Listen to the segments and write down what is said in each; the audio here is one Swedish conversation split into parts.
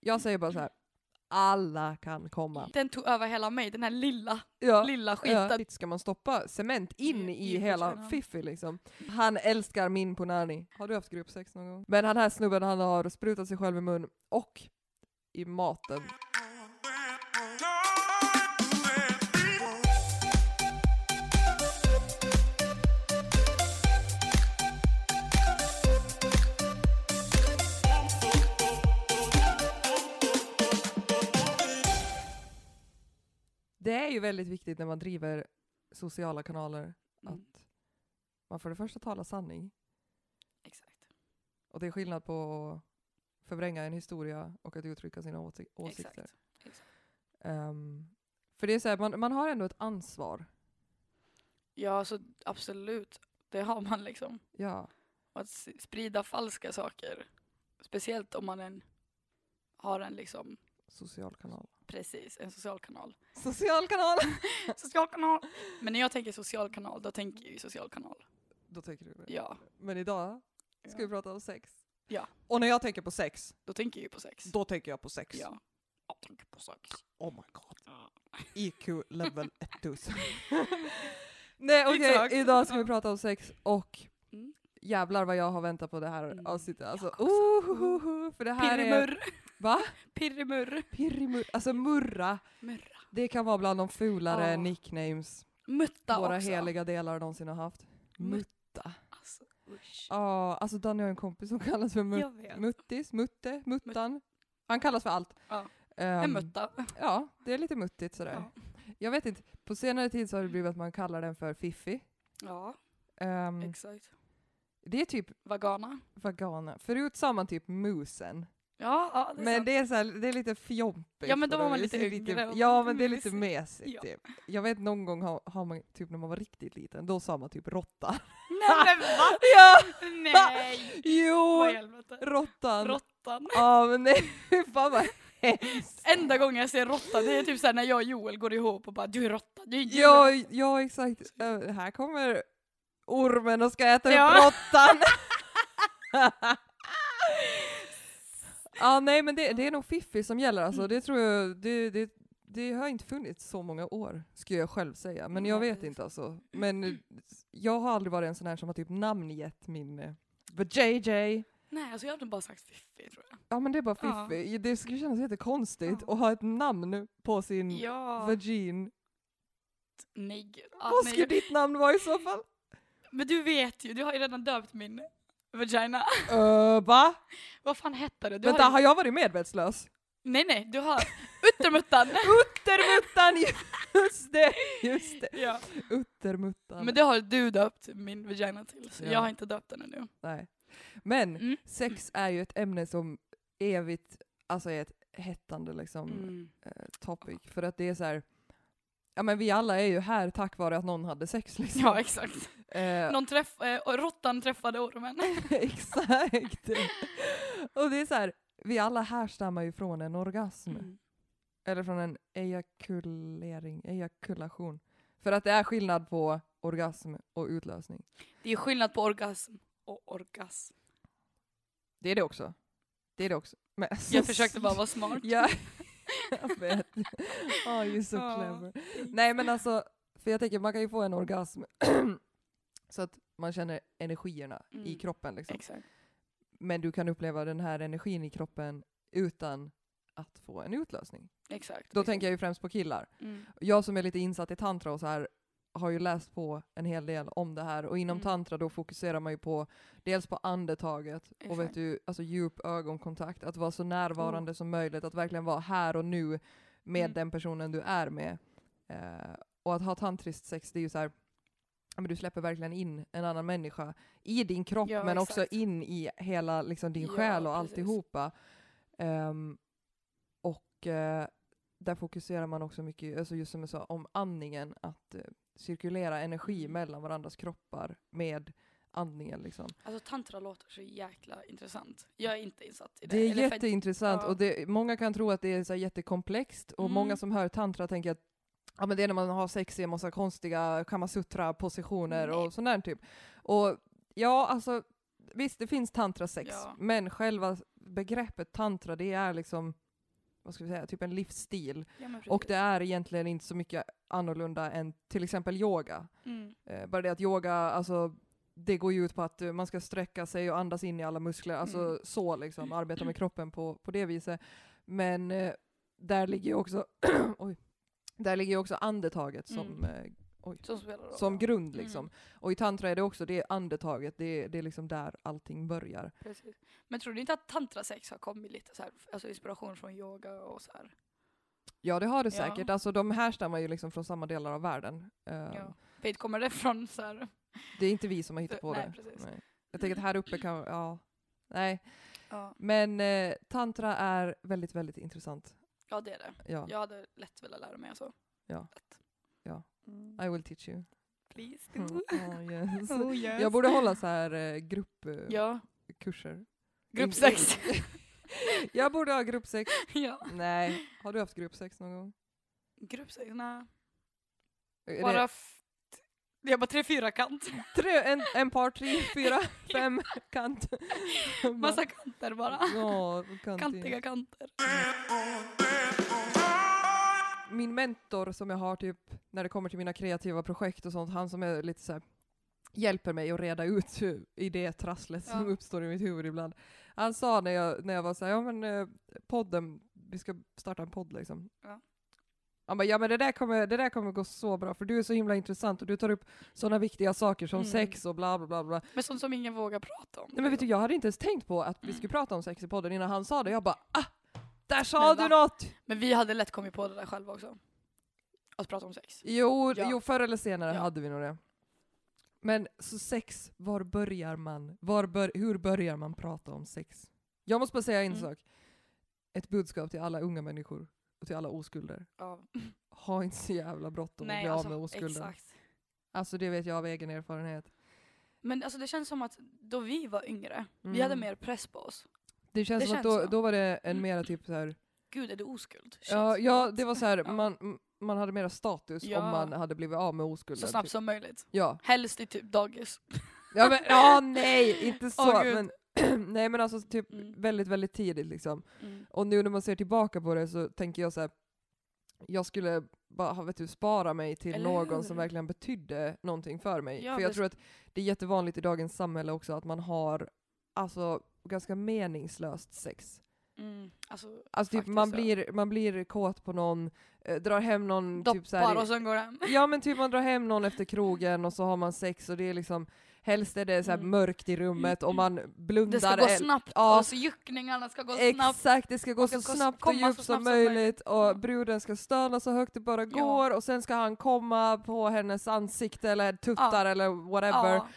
Jag säger bara så här. alla kan komma. Den tog över hela mig, den här lilla, Ja. lilla Ja. skiten. Ska man stoppa cement in I- i hela. Fiffi liksom? Han älskar min punani. Har du haft gruppsex någon gång? Men den här snubben han har sprutat sig själv i mun och i maten. Är väldigt viktigt när man driver sociala kanaler Mm, att man för det första talar sanning. exakt. Och det är skillnad på att förvränga en historia och att uttrycka sina åsik- åsikter. Exakt. exakt. Ehm, för det är så här, man, man har ändå ett ansvar. Ja, så absolut. Det har man liksom. Ja. Och att sprida falska saker. Speciellt om man en, har en liksom, Social kanal. Precis, en social kanal. Social kanal! Social kanal! Men när jag tänker social kanal, då tänker jag ju social kanal. Då tänker du det. Ja. Men idag ska vi ja. prata om sex. Ja. Och när jag tänker på sex, Då tänker jag ju på sex. då tänker jag på sex. Ja. Jag tänker på sex. Oh my god. IQ level 1000. Nej okej, Exakt. idag ska vi prata om sex och Mm. jävlar vad jag har väntat på det här Mm. avsnittet. Alltså, Jag också. oh, för det här är... Pirrimurr. Va? Pirrimurr. Pirrimur. Alltså murra, Murra. det kan vara bland de fulare Ja. nicknames Mutta våra också. heliga delar någonsin har haft. Mutta. Alltså, usch. Ja, alltså Danny har en kompis som kallas för mut muttis, mutte, muttan. Han kallas för allt. Ja. Ehm, En mutta. Ja, det är lite muttigt sådär. Ja. Jag vet inte, på senare tid så har det blivit att man kallar den för Fiffi. ja, Ehm, exakt. det är typ Vagana. vagana. Förut sa man typ musen. Ja, ja det Men sant. det är, så här, det är lite fjompigt. Ja, men då var man lite yngre Ja men det är lite mesigt Ja. typ. Jag vet någon gång har, har man, typ när man var riktigt liten, då sa man typ råtta. Nej men va? ja! Nej! Jo! Råttan. Råttan. Ja men nej, fan vad hemskt. Enda gången jag ser råtta det är typ såhär när jag och Joel går ihop och bara du är råtta, du är djur. Ja, ja exakt. Äh, här kommer ormen och ska äta Ja. upp råttan. ja nej men det, det är nog Fiffi som gäller alltså. Det tror jag, det, det, det har inte funnits så många år skulle jag själv säga. Men jag vet inte alltså. Men jag har aldrig varit en sån här som har typ namngett min eh, JJ. Nej alltså jag hade bara sagt fiffi tror jag. Ja men det är bara. Fiffi. Det skulle kännas jättekonstigt Ja. att ha ett namn på sin Ja. vagin. Nej. Ja, Vad nej. skulle ditt namn vara i så fall? Men du vet ju, du har ju redan döpt min vagina. Uh, va? Vad fan hette det? Du Vänta, har har jag varit medvetslös? Nej nej, du har Uttermuttan! Uttermuttan, just det, just det. ja. Uttermuttan. Men det har du döpt min vagina till, så Ja. jag har inte döpt den ännu. Nej. Men Mm. sex är ju ett ämne som evigt, alltså är ett hettande liksom Mm. eh, topic. För att det är så här, ja men vi alla är ju här tack vare att någon hade sex liksom. Ja exakt. Eh, Någon träff, eh, råttan träffade ormen. exakt. Och det är så här, vi alla härstammar ju från en orgasm. Mm. Eller från en ejakulering, ejakulation. För att det är skillnad på orgasm och utlösning. Det är skillnad på orgasm och orgasm. Det är det också. Det är det också. Men, Jag försökte bara vara smart. Ja, jag vet. Oh, you're so Ja. clever. Nej men alltså, för jag tänker man kan ju få en orgasm så att man känner energierna i Mm. kroppen liksom. Exakt. Men du kan uppleva den här energin i kroppen utan att få en utlösning. Exakt. Då tänker jag ju främst på killar. Mm. Jag som är lite insatt i tantra och så här har ju läst på en hel del om det här och inom Mm. tantra då fokuserar man ju på dels på andetaget och vet Exakt. du, alltså djup ögonkontakt, att vara så närvarande som möjligt, att verkligen vara här och nu med Mm. den personen du är med. Eh, och att ha tantriskt sex, det är ju så här, men du släpper verkligen in en annan människa i din kropp Ja, men också exakt. in i hela liksom, din Ja, själ och precis. alltihopa. Ehm, och eh, där fokuserar man också mycket, alltså just som jag sa, om andningen, att eh, cirkulera energi mellan varandras kroppar med andningen. Liksom. Alltså tantra låter så jäkla intressant. Jag är inte insatt i det. Det är Eller för- jätteintressant ja. och det, många kan tro att det är så jättekomplext och Mm. många som hör tantra tänker att ja, men det är när man har sex i en massa konstiga kamasutra-positioner Nej. och sånt där typ. Och ja, alltså visst det finns tantrasex, Ja. men själva begreppet tantra det är liksom vad ska vi säga, typ en livsstil. Ja, Och det är egentligen inte så mycket annorlunda än till exempel yoga. Mm. Eh, bara det att yoga, alltså det går ju ut på att eh, man ska sträcka sig och andas in i alla muskler, alltså Mm. så liksom, arbeta med kroppen på, på det viset. Men eh, där ligger ju också, oj, där ligger också andetaget som, Mm. Eh, Som spelar som grund Mm. liksom. Och i tantra är det också det andetaget, det, det är liksom där allting börjar. Precis. Men tror du inte att tantrasex har kommit lite så här, alltså inspiration från yoga och så här? Ja det har det Ja. säkert, alltså de härstammar ju liksom från samma delar av världen. Ja. För inte kommer det från så här, Det är inte vi som har hittat på Nej, det. precis. Nej. Jag tänker att här uppe kan, ja, nej. ja. Men eh, tantra är väldigt, väldigt intressant. ja det är det. Ja, Jag hade lätt velat lära mig så. Ja. Lätt. Ja. Mm. I will teach you. Please Mm. do. Oh, yes. Oh, yes. Jag borde hålla så här eh, gruppkurser. Ja, grupp In- sex. jag borde ha gruppsex. ja. Nej, har du haft gruppsex någon gång? Grupp sex, nej. Är Bara det f- jag bara tre, fyra kant. tre, en, en par, tre, fyra, fem kant. Massa kanter bara. Ja, kantig. Kantiga kanter. Min mentor som jag har typ när det kommer till mina kreativa projekt och sånt, han som är lite så här, hjälper mig att reda ut idétrasslet som Ja. uppstår i mitt huvud ibland. Han sa när jag, när jag var så här, ja men eh, podden, vi ska starta en podd liksom. Ja. Han bara, ja men det där, kommer, det där kommer gå så bra för du är så himla intressant och du tar upp sådana viktiga saker som Mm. sex och bla bla bla bla. Men sånt som ingen vågar prata om. Nej men vet du, jag hade inte ens tänkt på att vi skulle prata om sex i podden innan han sa det. Jag bara, ah! Där sa Men du något! Men vi hade lätt kommit på det där själva också. Att prata om sex. Jo, Ja. jo förr eller senare Ja. hade vi nog det. Men så sex, var börjar man? Var bör, hur börjar man prata om sex? Jag måste bara säga en Mm. sak. Ett budskap till alla unga människor och till alla oskulder. Ja. Ha inte så jävla bråttom att bli av alltså, med oskulden. exakt. Alltså det vet jag av egen erfarenhet. Men alltså det känns som att då vi var yngre, vi Mm. hade mer press på oss. Det känns Det som att känns då, så. då var det en mera typ så här. Gud, är du oskuld? Shit, Ja, ja det var så här, man, man hade mera status Ja. om man hade blivit av med oskulden. Så snabbt typ. som möjligt. Ja. Helst i typ dagis. Ja men, ja nej, inte så. Åh, Gud. men, nej men alltså typ Mm. väldigt, väldigt tidigt liksom. Mm. Och nu när man ser tillbaka på det så tänker jag så här. jag skulle bara ha, vet du, spara mig till Eller någon hur? som verkligen betydde någonting för mig. Ja, för jag tror att det är jättevanligt i dagens samhälle också att man har alltså ganska meningslöst sex. Mm. Alltså, Alltså typ man ja. blir, man blir kåt på någon, eh, drar hem någon doppar typ så här, och sen går hem. Ja men typ man drar hem någon efter krogen och så har man sex och det är liksom Helst är det så Mm. mörkt i rummet och man blundar. Det ska gå snabbt, Ja. och så juckningarna ska gå snabbt. Exakt, det ska gå så ska snabbt och djupt som möjligt och Ja. bruden ska stöna så högt det bara Ja. går och sen ska han komma på hennes ansikte eller tuttar eller whatever Ja,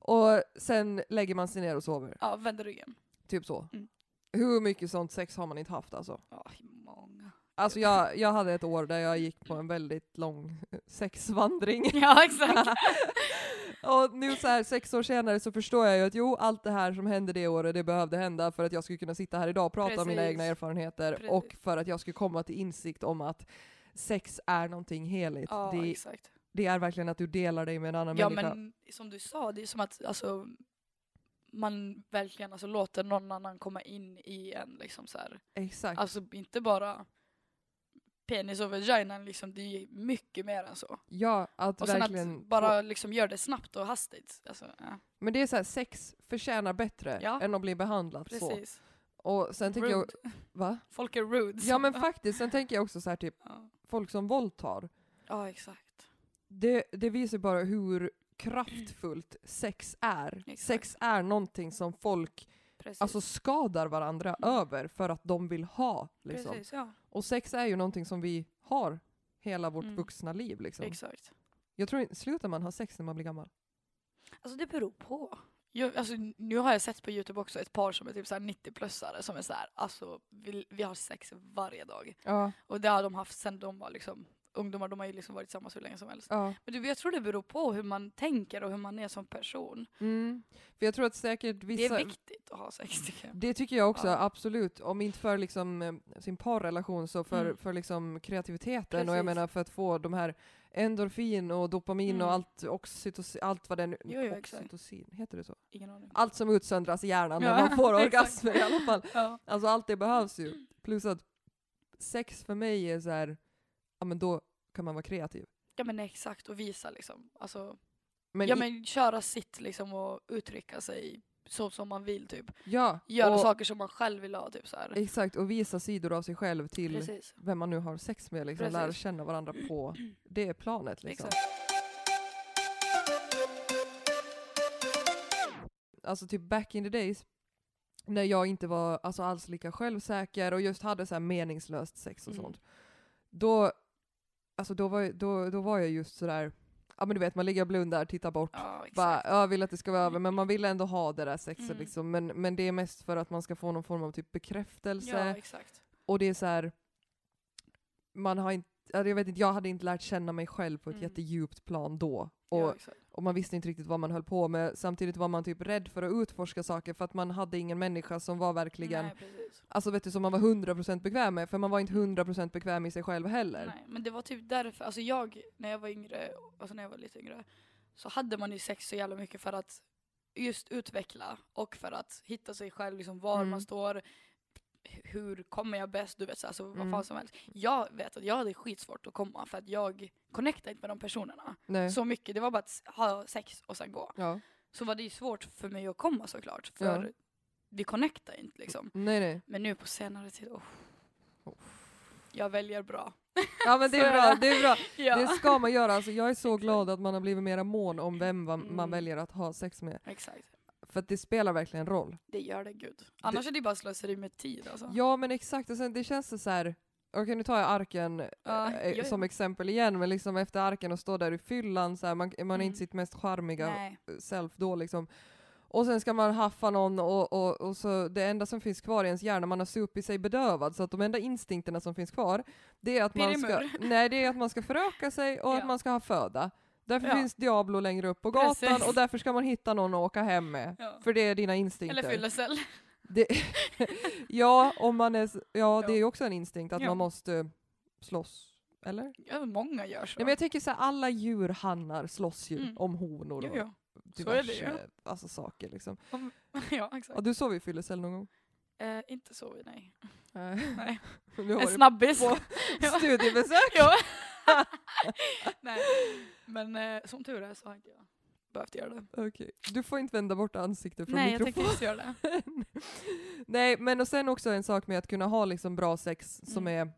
och sen lägger man sig ner och sover. ja, vänder ryggen. Typ så. Mm. Hur mycket sånt sex har man inte haft alltså? Ja, många. Alltså jag, jag hade ett år där jag gick på en väldigt lång sexvandring. Ja, exakt. och nu så här sex år senare så förstår jag ju att jo, allt det här som hände det året, det behövde hända för att jag skulle kunna sitta här idag och prata om mina Precis. egna erfarenheter Precis. och för att jag skulle komma till insikt om att sex är någonting heligt. Ja, det, exakt. Det är verkligen att du delar dig med en annan Ja, människa. men som du sa, det är som att alltså, man verkligen alltså, låter någon annan komma in i en. Liksom, så här. Exakt. Alltså inte bara penis och vagina, liksom, det är mycket mer än så. ja, att Och sen verkligen... att bara liksom göra det snabbt och hastigt. Alltså, ja. Men det är så här, sex förtjänar bättre Ja. än att bli behandlat så. Precis. Och sen tänker jag... Rude. Va? Folk är rude. Ja men faktiskt, sen tänker jag också så här typ, Ja, folk som våldtar. ja exakt. Det, det visar bara hur kraftfullt sex är. Exakt. Sex är någonting som folk Precis. alltså skadar varandra Mm. över för att de vill ha. Liksom. Precis, ja. Och sex är ju någonting som vi har hela vårt Mm. vuxna liv. Liksom. Exakt. Jag tror inte, slutar man ha sex när man blir gammal? Alltså det beror på. Jag, alltså, nu har jag sett på youtube också ett par som är typ så här 90-plussare som är så här, alltså vi, vi har sex varje dag. Ja. Och det har de haft sen de var liksom ungdomar, de har ju liksom varit tillsammans hur länge som helst. ja. Men jag tror det beror på hur man tänker och hur man är som person. Mm. För jag tror att säkert vissa... Det är viktigt att ha sex tycker jag. Det tycker jag också, Ja. absolut. Om inte för liksom, eh, sin parrelation så för, Mm. för liksom kreativiteten och jag Precis. menar för att få de här endorfin och dopamin Mm. och allt, oxytocin, allt vad det nu... Jo, jo, exakt. oxytocin, heter det så? Ingen aning. Allt som utsöndras i hjärnan Ja, när man får orgasmer i alla fall. Ja. Alltså allt det behövs ju. Plus att sex för mig är så här, ja men då kan man vara kreativ. Ja men exakt, och visa liksom. Alltså, Men ja i- men köra sitt liksom och uttrycka sig så som man vill typ. ja Göra och, saker som man själv vill ha typ så här. Exakt, och visa sidor av sig själv till Precis. vem man nu har sex med, liksom, lära känna varandra på det planet. Liksom. Exakt. Alltså typ back in the days, när jag inte var alltså, alls lika självsäker och just hade så här meningslöst sex och Mm. sånt. Då, alltså, då, var, då, då var jag just sådär, ja men du vet man ligger och blundar, tittar bort, Ja bara, jag vill att det ska vara över, men man vill ändå ha det där sexet Mm. liksom. Men, men det är mest för att man ska få någon form av typ bekräftelse. ja. Och det är så här, man har inte, jag vet inte, jag hade inte lärt känna mig själv på ett Mm. jättedjupt plan då. Och, ja, och man visste inte riktigt vad man höll på med. Samtidigt var man typ rädd för att utforska saker för att man hade ingen människa som var verkligen, Nej alltså vet du, som man var 100% bekväm med. För man var inte 100% bekväm i sig själv heller. Nej, men det var typ därför, alltså jag, när jag var yngre, alltså när jag var lite yngre, så hade man ju sex så jävla mycket för att just utveckla och för att hitta sig själv, liksom var Mm. man står, hur kommer jag bäst, du vet så, alltså, vad Mm. fan som helst. Jag vet att jag hade skitsvårt att komma för att jag connectade inte med de personerna Nej. så mycket. Det var bara att ha sex och sen gå. Ja. Så var det ju svårt för mig att komma såklart, för Ja. vi connectar inte liksom. Nej nej. Men nu på senare tid, oh, Oh. jag väljer bra. Ja men det är bra, det. är bra. Ja. Det ska man göra. Alltså, jag är så glad att man har blivit mera mån om vem man Mm. väljer att ha sex med. Exakt. För att det spelar verkligen roll. Det gör det gud. Annars är det bara slöseri med tid alltså. Ja men exakt, och sen, det känns det så här. Okej nu tar jag arken Ja, eh, ja, som exempel igen, men liksom efter arken och stå där i fyllan, så här, man, man är Mm. inte sitt mest charmiga Nej. self då liksom. Och sen ska man haffa någon och, och, och så det enda som finns kvar i ens hjärna, man har supit sig bedövad, så att de enda instinkterna som finns kvar, det är att man ska, nej, det är att man ska föröka sig och Ja. att man ska ha föda. Därför Ja. finns Diablo längre upp på gatan Precis. och därför ska man hitta någon att åka hem med. Ja. För det är dina instinkter. Eller fyllecell. Ja, om man är, ja, det Ja. är ju också en instinkt att Ja. man måste slåss. Eller? Ja, många gör så. Nej, men jag tänker så här, alla djurhannar slåss ju Mm. om honor och jo. Diverse alltså, saker. Liksom. ja, exakt. Har du sovit i fyllecell någon gång? Eh, inte så, nej. Nej. nej. Har En snabbis. på Ja. studiebesök? ja. nej. Men eh, som tur är så har inte jag behövt göra det. Okej. Du får inte vända bort ansiktet från nej, jag mikrofonen. tänker inte göra det. Nej, men och sen också en sak med att kunna ha liksom bra sex som Mm. är,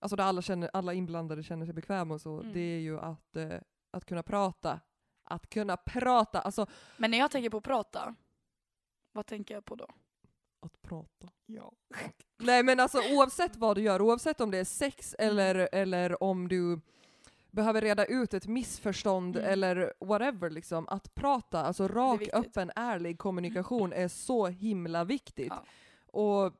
alltså där alla, känner, alla inblandade känner sig bekväma och så, Mm. det är ju att, eh, att kunna prata. Att kunna prata, alltså Men när jag tänker på att prata, vad tänker jag på då? Att prata. Ja. Nej men alltså oavsett vad du gör, oavsett om det är sex Mm. eller, eller om du behöver reda ut ett missförstånd Mm. eller whatever liksom, att prata, alltså rak, öppen, ärlig kommunikation är så himla viktigt. Ja. Och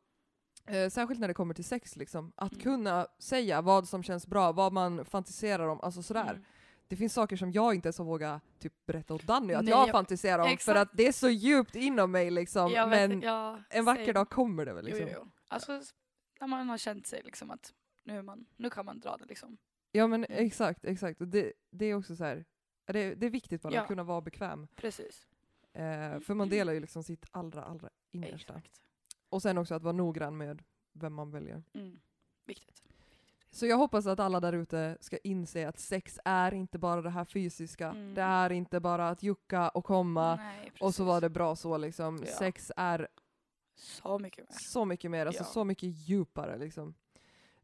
eh, särskilt när det kommer till sex liksom, att Mm. kunna säga vad som känns bra, vad man fantiserar om, alltså sådär. Mm. Det finns saker som jag inte ens har vågat typ, berätta åt Danny att Nej, jag jag- fantiserar om, för exakt. att det är så djupt inom mig liksom. Jag vet, men ja, en vacker dag kommer det väl liksom. jo, jo. Alltså när man har känt sig liksom att nu, man, nu kan man dra det liksom. Ja men Mm. exakt, exakt. Och det, det är också så här. Det, det är viktigt bara Ja. att kunna vara bekväm. Precis. Eh, för man delar ju liksom sitt allra, allra innersta. Exakt. Och sen också att vara noggrann med vem man väljer. Mm. Viktigt. Så jag hoppas att alla där ute ska inse att sex är inte bara det här fysiska. Mm. Det är inte bara att jucka och komma Nej, och så var det bra så liksom. Ja. Sex är Så mycket mer. så mycket mer, alltså Ja. så mycket djupare liksom.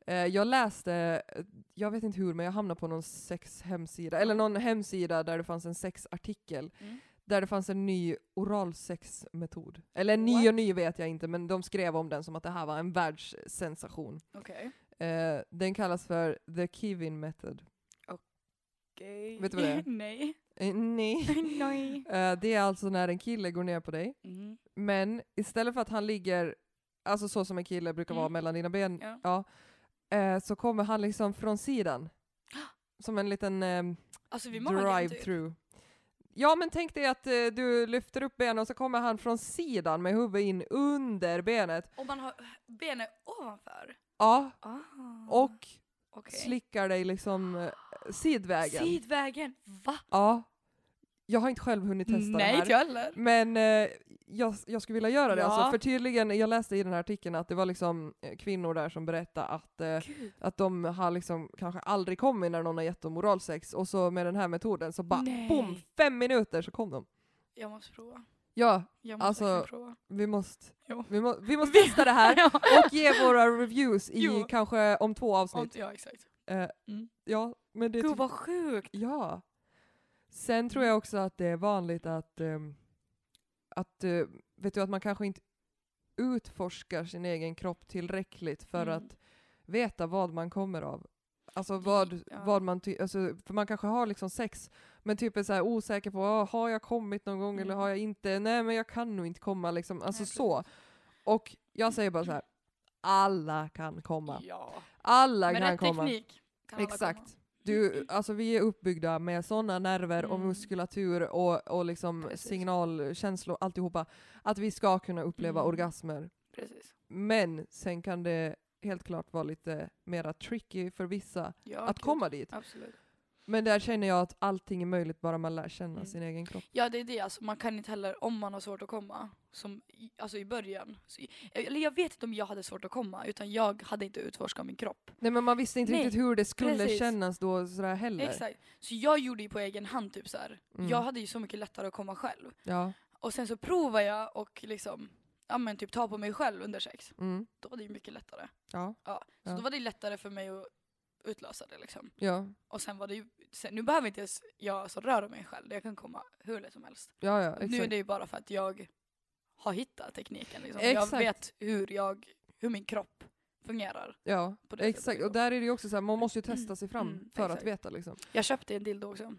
Eh, jag läste, eh, jag vet inte hur, men jag hamnade på någon sexhemsida, eller någon hemsida där det fanns en sexartikel, Mm. där det fanns en ny oralsexmetod. Eller ny What? och ny vet jag inte, men de skrev om den som att det här var en världssensation. Okej. Eh, den kallas för the Kivin method. Okej. Vet du vad det är? Nej. Eh, nej. Nej. Eh, det är alltså när en kille går ner på dig, Mm. men istället för att han ligger, alltså så som en kille brukar vara Mm. mellan dina ben, Ja. ja, eh, så kommer han liksom från sidan. Som en liten ehm, Alltså vid magen typ. drive-through. Ja men tänk dig att eh, du lyfter upp benen och så kommer han från sidan med huvudet in under benet. Och man har benen ovanför. Ja, Ah. och Okej. slickar dig liksom eh, sidvägen. Sidvägen. Va? Ja. Jag har inte själv hunnit testa Nej, det inte här. jag heller. Men eh, jag, jag skulle vilja göra det Ja. alltså, för tydligen, jag läste i den här artikeln att det var liksom eh, kvinnor där som berättade att, eh, att de har liksom kanske aldrig kommit när någon har gett dem oralsex och så med den här metoden så bara Nej. boom, fem minuter så kom de. Jag måste prova. Ja, Jag måste Alltså, verkligen prova. vi måste, Jo. vi, må, vi måste testa det här ja. och ge våra reviews i Jo. kanske om två Om- avsnitt. ja, exakt. Eh, Mm. ja, men det är Gud vad sjukt! Ja. Sen tror jag också att det är vanligt att, ehm, att eh, vet du, att man kanske inte utforskar sin egen kropp tillräckligt för Mm. att veta vad man kommer av. Alltså vad, Ja. vad man ty- alltså, för man kanske har liksom sex men typ är så här osäker på "Ah, har jag kommit någon gång eller Mm. har jag inte, nej men jag kan nog inte komma liksom, alltså Nej, så. Och jag säger bara så här. alla kan komma. Ja. Alla Med kan rätt komma. teknik kan alla Exakt. komma. Du, alltså vi är uppbyggda med sådana nerver och Mm. muskulatur och, och liksom Precis. signalkänslor, alltihopa, att vi ska kunna uppleva Mm. orgasmer. Precis. Men sen kan det helt klart vara lite mera tricky för vissa Ja, att gud. komma dit. Absolut. Men där känner jag att allting är möjligt bara man lär känna Mm. sin egen kropp. Ja det är det, alltså, man kan inte heller, om man har svårt att komma, som i, alltså i början, så, eller jag vet inte om jag hade svårt att komma, utan jag hade inte utforskat min kropp. Nej men man visste inte Nej, riktigt hur det skulle precis. kännas då sådär heller. Exakt. Så jag gjorde ju på egen hand typ så här. Mm. jag hade ju så mycket lättare att komma själv. Ja. Och sen så provar jag och liksom, ja men typ ta på mig själv under sex. Mm. Då var det ju mycket lättare. Ja. Ja. Så Ja. då var det lättare för mig att utlösa det liksom. Ja. Och sen var det ju, sen, nu behöver inte ens jag alltså röra mig själv, jag kan komma hur lätt som helst. Ja, ja, Nu är exakt. det ju bara för att jag har hittat tekniken. Liksom. Exakt. Jag vet hur, jag, hur min kropp fungerar. Ja, det sättet exakt. liksom. Och där är det ju också så här, man måste ju testa sig fram Mm, för att exakt. veta liksom. Jag köpte en dildo också.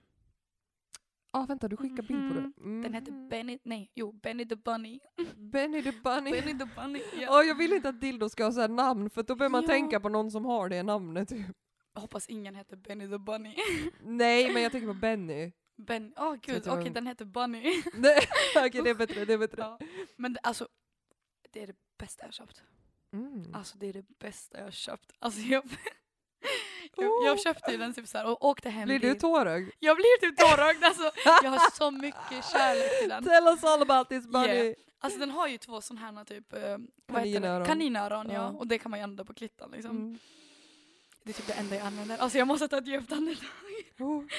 Ah, vänta, du skickar bild på det. Mhm. Den Mm. hette Benny, nej, jo, Benny the Bunny. Benny the Bunny. Benny the Bunny, ja. Åh, jag vill inte att dildo ska ha så namn för då börjar man Ja. tänka på någon som har det namnet. Typ. Jag hoppas ingen heter Benny the Bunny. Nej, men jag tänker på Benny. Ben, åh gud, vet jag okej vem- den heter Bunny. Okej det är bättre, det är bättre. ja. Men det, alltså, det är det bästa jag har köpt. Mm. Alltså det är det bästa jag har köpt. Alltså jag, jag, jag köpte ju den typ så här och åkte hem Blir du tårögd? Jag blir typ tårögd alltså. Jag har så mycket kärlek till den. Tell us all about this Bunny! Yeah. Alltså den har ju två sådana här typ, eh, vad heter Kaninöron. Kaninöron. Ja. Ja. Och det kan man ju använda på klittan liksom. Mm. Det är typ det enda jag använder. Alltså jag måste ta ett djupt andetag. Oh.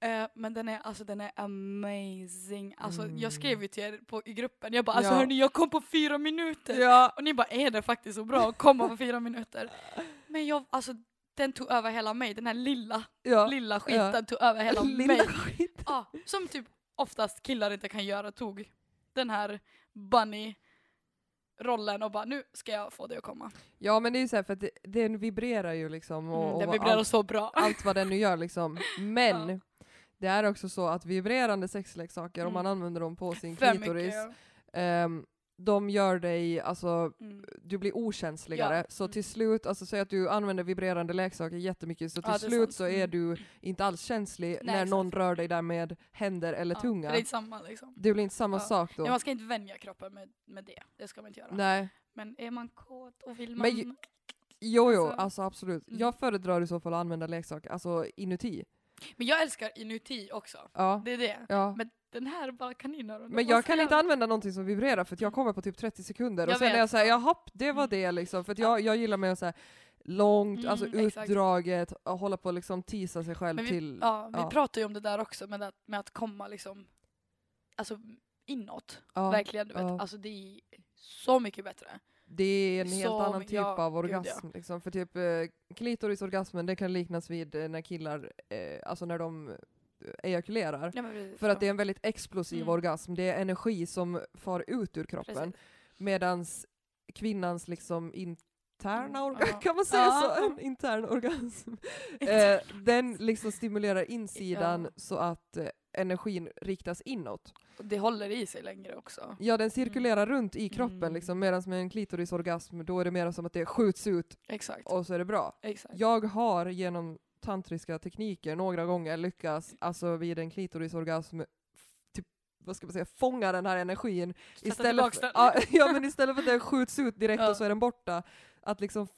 Eh, men den är, alltså, den är amazing. Alltså, Mm. Jag skrev ju till er på, i gruppen, jag bara alltså Ja. hörni jag kom på fyra minuter. Ja. Och ni bara är det faktiskt så bra att komma på fyra minuter? Men jag, alltså den tog över hela mig, den här lilla, ja. lilla skiten Ja. tog över hela Lilla mig. skit. Ja, som typ oftast killar inte kan göra, tog den här bunny rollen och bara nu ska jag få det att komma. Ja men det är ju så här för att det, den vibrerar ju liksom och, Mm, den vibrerar allt, så bra. allt vad den nu gör liksom. Men Ja. det är också så att vibrerande sexleksaker, om man Mm. använder dem på sin För klitoris, mycket. ja. ehm, de gör dig, alltså Mm. du blir okänsligare. Ja. Så Mm. till slut, alltså säg att du använder vibrerande leksaker jättemycket, så till Ja, slut sant. så är Mm. du inte alls känslig Nej, när exakt. någon rör dig där med händer eller Ja, tunga. Det är inte samma liksom. Det blir inte samma sak då. Man ska inte vänja kroppen med, med det, det ska man inte göra. Nej. Men är man kåt och vill man... Men Jo, jo, Alltså, alltså absolut. mm. Jag föredrar i så fall att använda leksaker, alltså inuti. Men jag älskar inuti också. Ja. Det är det. ja. Men den här är bara kaninöron. Men jag kan inte använda någonting som vibrerar för jag kommer på typ 30 sekunder och Jag sen är vet. jag såhär, jaha, det var Mm. det liksom. För jag, jag gillar med så här långt, Mm, alltså utdraget, och hålla på och liksom tisa sig själv vi, till... ja, vi ja. pratar ju om det där också, med att, med att komma liksom alltså inåt. Ja, Verkligen, du vet. Alltså det är så mycket bättre. Det är en helt annan typ ja, av gud, ja. orgasm. Liksom. För typ eh, klitorisorgasmen, det kan liknas vid eh, när killar, eh, alltså när de eh, ejakulerar. Ja, precis, För att det är en väldigt explosiv Mm. orgasm, det är energi som far ut ur kroppen. Medans kvinnans liksom interna Mm, orgasm, ja. kan man säga Ja. så? En intern orgasm. den liksom stimulerar insidan så att energin riktas inåt. Och det håller i sig längre också. Ja, den cirkulerar runt i kroppen Mm. liksom, medan med en klitorisorgasm då är det mer som att det skjuts ut Exakt. och så är det bra. Exakt. Jag har genom tantriska tekniker några gånger lyckats, alltså vid en klitorisorgasm, typ, vad ska man säga, fånga den här energin Sätta istället för, ja, men istället för att den skjuts ut direkt Ja. och så är den borta, att liksom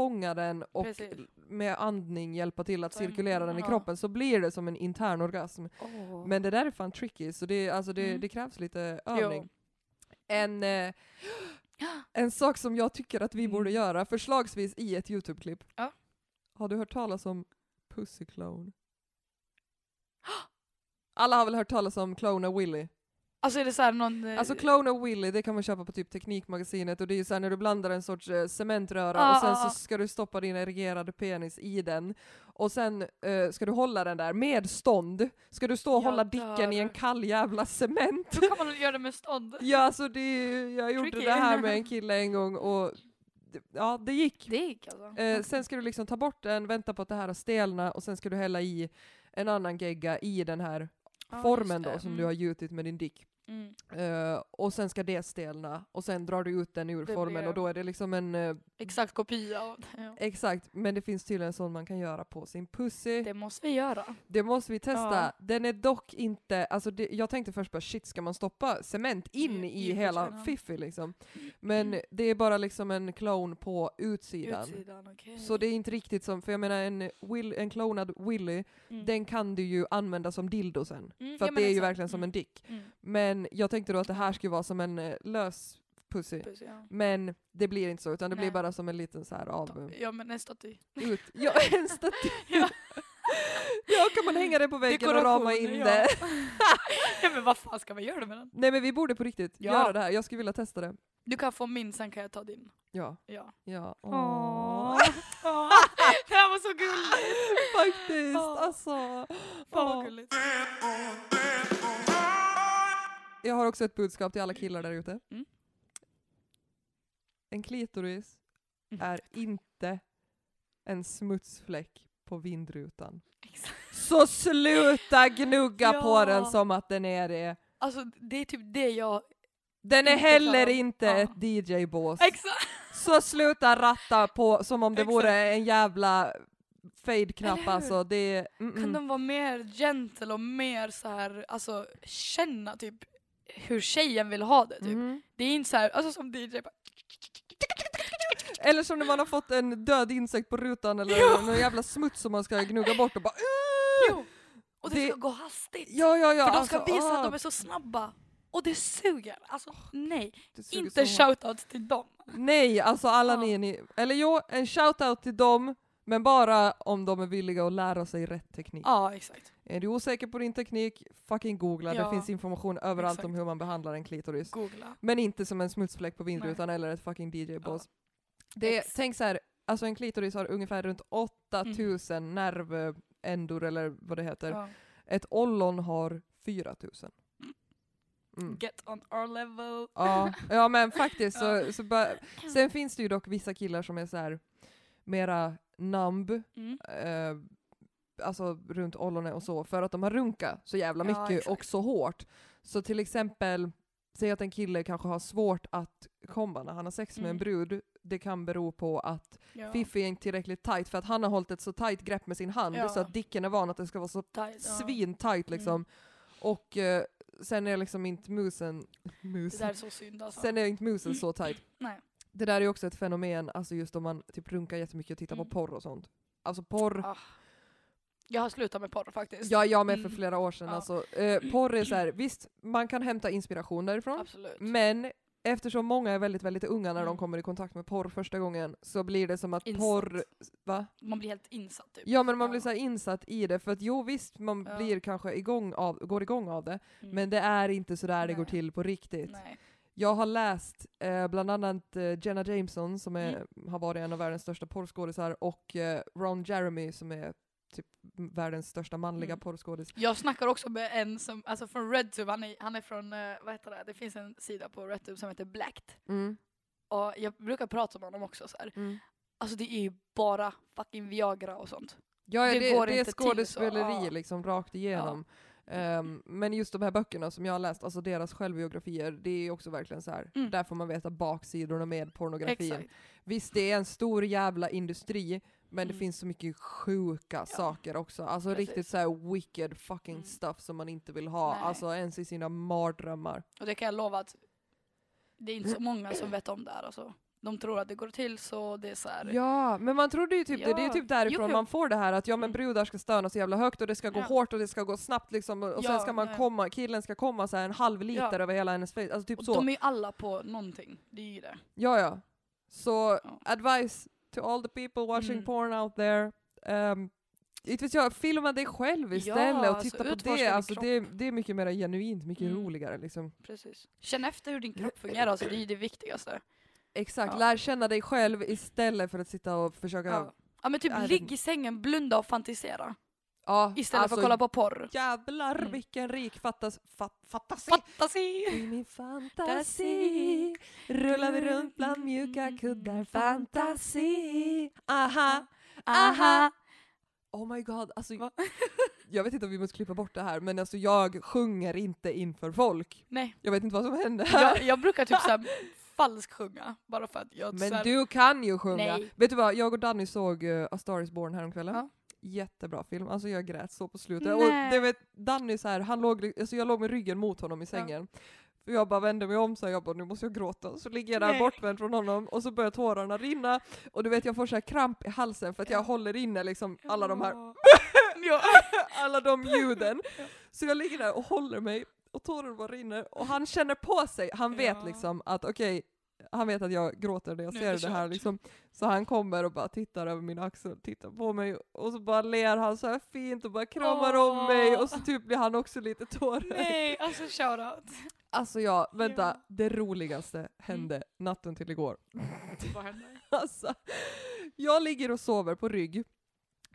fånga den och Precis. med andning hjälpa till att cirkulera den i kroppen så blir det som en intern orgasm. Åh. Men det där är fan tricky, så det, alltså det, Mm. det krävs lite övning. Jo. En, eh, en sak som jag tycker att vi Mm. borde göra, förslagsvis i ett YouTube-klipp. Ja. Har du hört talas om Pussy Clone? Alla har väl hört talas om Clona Willy? Alltså är det såhär någon... eh, Alltså Clona Willy, det kan man köpa på typ Teknikmagasinet och det är ju såhär när du blandar en sorts eh, cementröra Ah, och sen ah, så ah. ska du stoppa din erigerade penis i den och sen eh, ska du hålla den där med stånd. Ska du stå och Jag hålla dicken i en dör. kall jävla cement? Hur kan man göra det med stånd? Ja, alltså det, är jag gjorde Tricky. det här med en kille en gång och ja, det gick. Det gick alltså. Eh, sen ska du liksom ta bort den, vänta på att det här har stelnat och sen ska du hälla i en annan gegga i den här Ja, formen då som Mm. du har gjutit med din dick. Mm. Eh, och sen ska det stelna och sen drar du ut den ur Det formen blir- och då är det liksom en eh, Exakt kopia av det. Ja. Exakt, men det finns tydligen sån man kan göra på sin pussy. Det, Det måste vi göra. måste vi testa. Ja. Den är dock inte, alltså det, jag tänkte först bara shit ska man stoppa cement in I- i, i hela fiffi liksom. Men det är bara liksom en clone på utsidan. Utsidan, okej. Så det är inte riktigt som, för jag menar en, will, en clonad Willy, Mm. den kan du ju använda som dildo sen. Mm, För att men det är ju verkligen som Mm. en dick. Mm. Men jag tänkte då att det här skulle vara som en eh, lös pussy. Puss, ja. Men det blir inte så, utan det blir Nej. bara som en liten så här av... ja men en staty. Ut. Ja, en staty. Ja. ja, kan man hänga det på väggen och rama in ja. det? ja men vad fan ska man göra med den? Nej men vi borde på riktigt Ja. göra det här, jag skulle vilja testa det. Du kan få min, sen kan jag ta din. Ja, Ja. ja. Åh. Åh. Åh. Det här var så gulligt! Faktiskt, Åh. alltså. Fan vad gulligt. Jag har också ett budskap till alla killar där ute. Mm. En klitoris Mm. är inte en smutsfläck på vindrutan. Exakt. Så sluta gnugga på Ja. den som att den är det. Alltså det är typ det jag... Den är heller klar. inte Ja. ett DJ-bås. Exakt! Så sluta ratta på som om det Exakt. vore en jävla fade-knapp alltså. Det, mm, Kan mm. de vara mer gentle och mer så här, alltså känna typ hur tjejen vill ha det typ. Mhm. Det är inte så här, alltså som DJ bara, Eller som när man har fått en död insekt på rutan eller Ja. någon jävla smuts som man ska gnugga bort och bara jo! Och det, Det- ska gå hastigt. Ja ja ja. För de ska alltså, visa ah, att de är så snabba. Och det suger. Alltså nej, suger inte så hårt. shoutout till dem. Nej, alltså alla Ja. ni, ni, eller jo, en shoutout till dem, men bara om de är villiga att lära sig rätt teknik. Ja exakt. Är du osäker på din teknik, fucking googla, det Ja. finns information överallt om Exakt. hur man behandlar en klitoris. Googla. Men inte som en smutsfläck på vindrutan eller ett fucking DJ-bås. Det, Ex. tänk så här, alltså en klitoris har ungefär runt 8000 nervändor eller vad det heter. Ja. Ett ollon har 4000. Mm. Get on our level. Ja, ja men faktiskt så, Ja. så bara, Sen finns det ju dock vissa killar som är så här mera numb, Mm. eh, alltså runt ollonet och så, för att de har runkat så jävla Ja, mycket exakt. och så hårt. Så till exempel, säg att en kille kanske har svårt att komma när han har sex med en Mm. brud, det kan bero på att Ja. Fiffi är inte tillräckligt tight för att han har hållit ett så tight grepp med sin hand Ja. så att dicken är van att det ska vara så Tight, ja. svintight liksom. Mm. Och eh, sen är liksom inte musen, Det musen där är så synd alltså. sen är inte musen så tight. Nej. Det där är ju också ett fenomen, alltså just om man typ runkar jättemycket och tittar Mm. på porr och sånt. Alltså porr, Ah. Jag har slutat med porr faktiskt. ja jag med för Mm. flera år sedan. Ja. Alltså, eh, porr är så här, visst man kan hämta inspiration därifrån, Absolut. men eftersom många är väldigt, väldigt unga när de Mm. kommer i kontakt med porr första gången så blir det som att Insatt. porr, va? Man blir helt insatt typ. Ja men man Ja. blir så insatt i det för att jo visst man Ja. blir kanske igång av, går igång av det Mm. men det är inte så där det går till på riktigt. Nej. Jag har läst eh, bland annat eh, Jenna Jameson som är, Mm. har varit en av världens största porrskådisar och eh, Ron Jeremy som är typ världens största manliga Mm. porrskådis. Jag snackar också med en som, alltså från RedTube, han är, han är från, eh, vad heter det, det finns en sida på RedTube som heter Blacked. Mm. Och jag brukar prata med honom också så här. Mm. Alltså det är ju bara fucking Viagra och sånt. Ja, det, Det det, det är skådespeleri så, ja. liksom rakt igenom. Ehm, men just de här böckerna som jag har läst, alltså deras självbiografier, det är också verkligen så här. Mm. där får man veta baksidorna med pornografin. Exakt. Visst, det är en stor jävla industri, men det Mm. finns så mycket sjuka saker också. Alltså Precis. riktigt så här wicked fucking Mm. stuff som man inte vill ha, Nej. alltså ens i sina mardrömmar. Och det kan jag lova att det är inte så många som vet om det här alltså. De tror att det går till så det är så här. Ja, men man trodde ju typ det, det är ju Ja. typ därifrån Jo, jo. man får det här att ja men Mm. brudar ska stöna så jävla högt och det ska gå Ja. hårt och det ska gå snabbt liksom och och sen Ja, ska man ja, ja. komma, killen ska komma så här en halv liter Ja. över hela hennes face, alltså typ och så. de är ju alla på någonting, det är ju det. Ja ja. Så Ja. advice to all the people watching Mm. porn out there. Um, inte vet jag, filma dig själv Ja, istället och alltså, titta på utforska det. Alltså det, är- det är mycket mer genuint, mycket Mm. roligare liksom. Precis. Känn efter hur din kropp fungerar, alltså, det är det viktigaste. Exakt, Ja. lär känna dig själv istället för att sitta och försöka... Ja, Ja. ja men typ ligg i sängen, blunda och fantisera. Istället alltså, för att kolla på porr. Jävlar Mm. vilken rik fattas, fat, fantasi! Fantasi! I min fantasi rullar vi runt bland mjuka kuddar fantasi Aha, aha Oh my god, alltså jag vet inte om vi måste klippa bort det här men alltså jag sjunger inte inför folk. Nej, Jag vet inte vad som hände här. jag, jag brukar typ såhär falsk sjunga bara för att jag Men du kan ju sjunga. Nej. Vet du vad, jag och Danny såg uh, A Star Is Born häromkvällen. Ja. Jättebra film, alltså jag grät så på slutet. Nej. Och det vet Danny så här, han låg, alltså jag låg med ryggen mot honom i sängen. För jag bara vände mig om så här, jag bara nu måste jag gråta. Så ligger jag där Nej. bortvänd från honom och så börjar tårarna rinna. Och du vet jag får så här kramp i halsen för att jag Ja. håller inne liksom alla de här, ja. alla de ljuden. Så jag ligger där och håller mig och tårarna bara rinner och han känner på sig, han vet Ja. liksom att okej, han vet att jag gråter när jag ser det det här liksom. Så han kommer och bara tittar över min axel, tittar på mig och så bara ler han så här fint och bara kramar om Åh. mig och så typ blir han också lite tårögd. Nej, alltså shoutout. Alltså ja, vänta, Ja. det roligaste hände natten till igår. Vad händer? Alltså, jag ligger och sover på rygg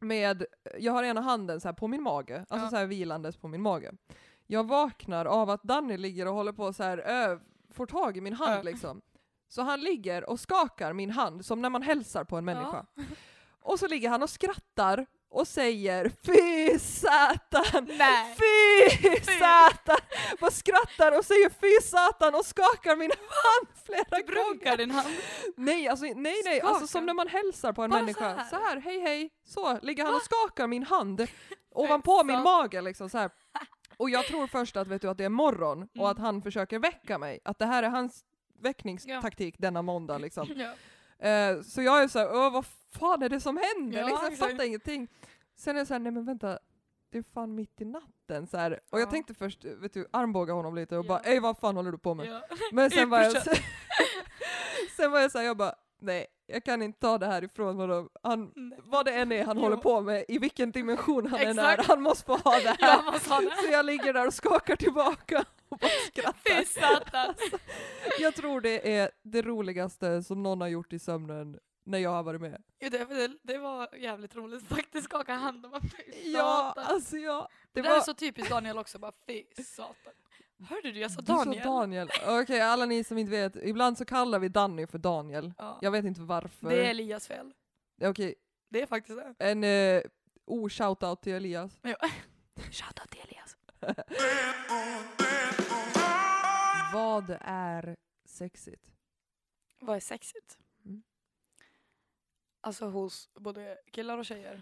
med, jag har ena handen så på min mage, alltså Ja. så här vilandes på min mage. Jag vaknar av att Danny ligger och håller på så här, ö, får tag i min hand Ja. liksom. Så han ligger och skakar min hand som när man hälsar på en människa. Och så ligger han och skrattar och säger Fy satan! Nej. Fy satan! Bara skrattar och säger fy satan och skakar min hand flera Du gånger. din hand. Nej, alltså, nej, nej, alltså som när man hälsar på en Bara människa. så här. Så här, hej hej, så ligger han och skakar min hand ovanpå min mage liksom så här. Och jag tror först att, vet du, att det är morgon och Mm. att han försöker väcka mig. Att det här är hans väckningstaktik denna måndag liksom. Ja. Eh, så jag är såhär, Åh, vad fan är det som händer? Ja, liksom, jag exakt. fattar ingenting. Sen är jag såhär, nej men vänta, det är fan mitt i natten. Så här. Och jag Ja. tänkte först, vet du, armbåga honom lite och Ja. bara, ej vad fan håller du på med? Ja. Men sen var jag, Pushar. sen var jag såhär, jag bara, nej jag kan inte ta det här ifrån honom. Han, Nej. vad det än är han Jo. håller på med, i vilken dimension han än är, han måste få ha det här. man sa det. Så jag ligger där och skakar tillbaka och bara skrattar. Jag tror det är det roligaste som någon har gjort i sömnen när jag har varit med. Jo, det, det, det var jävligt roligt faktiskt, skaka hand och bara fy Ja, satan. alltså ja. Det, Det där var... är så typiskt Daniel också, bara fy satan. Hörde du? Jag sa Du sa Daniel. Daniel. Okej, alla ni som inte vet, ibland så kallar vi Danny för Daniel. Ja. Jag vet inte varför. Det är Elias fel. Okej, Det är faktiskt det. en uh, oh-shoutout till Elias. Shoutout till Elias. Vad är sexigt? Vad är sexigt? Mm. Alltså hos både killar och tjejer.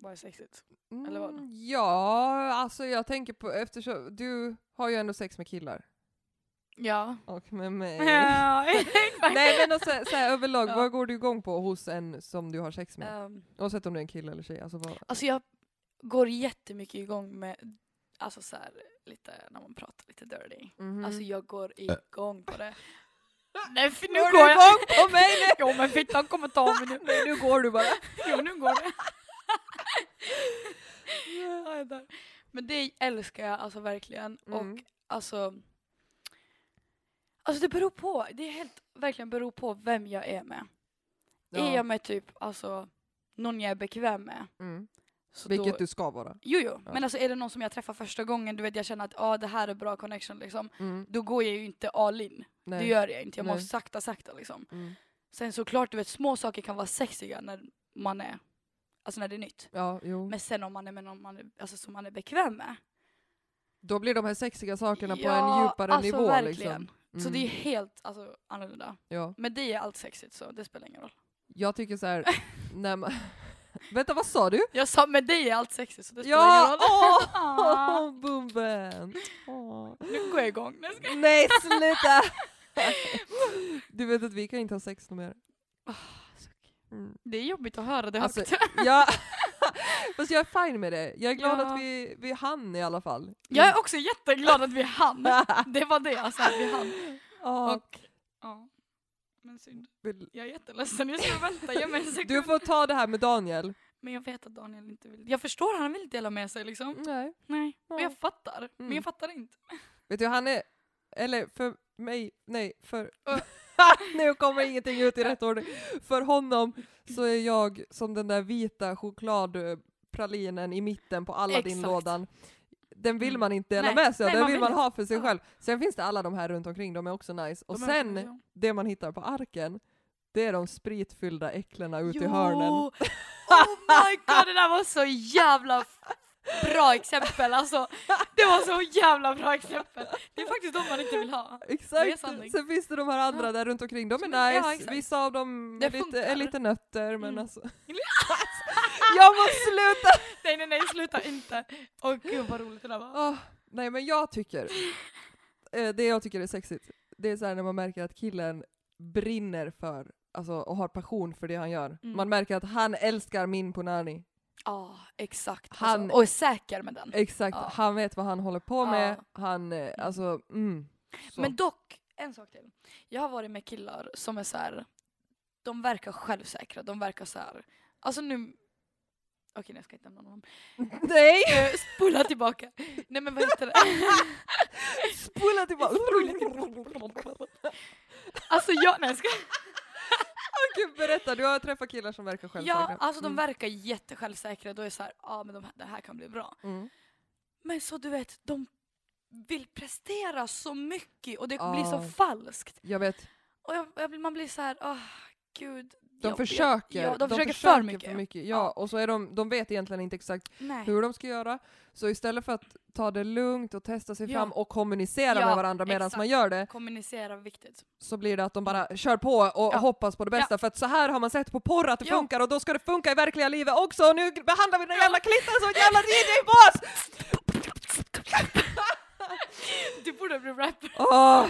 Vad är sexigt? Eller vad? Mm, Ja, alltså jag tänker på, eftersom du har ju ändå sex med killar. Ja. Och med mig. Ja. Nej men alltså, så här, överlag, Ja. vad går du igång på hos en som du har sex med? Ehm, Oavsett om det är en kille eller tjej. Alltså, vad... Alltså jag går jättemycket igång med, alltså så här, lite när man pratar lite dirty. Mhm. Alltså jag går igång på det. Nej f- nu Går går du jag! igång på mig nu? Jo men fittan kommer ta mig nu. Nej, nu går du bara. Jo nu går det. Ja. Men det älskar jag alltså verkligen. Mm. Och alltså Alltså det beror på, det är helt verkligen beror på vem jag är med. Är jag med typ alltså någon jag är bekväm med. Mm. Vilket då, du ska vara. Jo jo, Ja. men alltså är det någon som jag träffar första gången, du vet jag känner att ah, det här är bra connection liksom. Mm. Då går jag ju inte all in. Nej. Det gör jag inte, jag Nej. måste sakta sakta liksom. Mm. Sen såklart du vet små saker kan vara sexiga när man är, alltså när det är nytt. Ja, jo. Men sen om man är med någon man är, alltså, som man är bekväm med. Då blir de här sexiga sakerna på Ja, en djupare alltså nivå. verkligen. Liksom. Så Mm. det är helt alltså, annorlunda. Ja. Men det är allt sexigt så det spelar ingen roll. Jag tycker så här, när man... Vänta, vad sa du? Jag sa med dig är allt sexigt så det spelar Ja! ingen roll. Åh, Bumben! Åh. Nu går jag igång. Nej, sluta! Du vet att vi kan inte ha sex mer. Mm. Det är jobbigt att höra det Alltså, högt. ja. Fast jag är fine med det. Jag är glad Ja. att vi, vi hann i alla fall. Jag är också jätteglad att vi hann. Det var det jag sa, vi hann. Ja, Och, ja. Men synd. Jag är jätteledsen, jag ska vänta, ge mig en sekund. Du får ta det här med Daniel. Men jag vet att Daniel inte vill. Jag förstår, han vill inte dela med sig liksom. Nej. Nej, men jag fattar. Men Mm. jag fattar inte. Vet du, han är... Eller för mig, nej, för... Nu kommer ingenting ut i rätt ordning. För honom så är jag som den där vita chokladpralinen i mitten på Aladdin-lådan. Den vill Mm. man inte dela Nej, med sig av, den man vill man ha för sig Ja. själv. Sen finns det alla de här runt omkring, de är också nice. Och De är sen, också- det man hittar på arken, det är de spritfyllda äcklena ute i hörnen. Oh my god, det där var så jävla bra exempel. Alltså, det var så jävla bra exempel. Det är faktiskt de man inte vill ha. Exakt! Sen finns det de här andra Ja. där runt omkring, de är ja, nice, vissa av dem är lite, är lite nötter men Mm. alltså. jag måste sluta! Nej nej nej, sluta inte. Åh gud vad roligt det där var. Åh, nej men jag tycker, eh, det jag tycker är sexigt, det är så här när man märker att killen brinner för, alltså och har passion för det han gör. Mm. Man märker att han älskar min punani. Ja, exakt. Han- Alltså, och är säker med den. Exakt, Ja. han vet vad han håller på med, Ja. han, eh, alltså, mm. Så. Men dock, en sak till. Jag har varit med killar som är så här. de verkar självsäkra, de verkar så här. alltså nu, okej jag ska inte nämna någon. Nej! Eh, Spola tillbaka. Nej men vad heter det? Spola tillbaka! alltså jag, nej jag ska. Gud, berätta, du har träffat killar som verkar självsäkra. Ja, alltså de Mm. verkar jättesjälvsäkra, då är det så här, ja men de, här- det här kan bli bra. Mm. Men så du vet, de vill prestera så mycket och det Ja. blir så falskt. Jag vet, Och jag, jag, man blir så här, åh gud. De försöker, Ja, de, försöker, för mycket. Ja, Ja. och så är de, de vet egentligen inte exakt Nej. hur de ska göra. Så istället för att ta det lugnt och testa sig Ja. fram och kommunicera med varandra medan man gör det, Kommunicera viktigt. så blir det att de bara kör på och hoppas på det bästa. För att så här har man sett på porr att det funkar och då ska det funka i verkliga livet också. Och nu behandlar vi den jävla klitten som en jävla DJ-boss! Du borde bli rapper. Åh!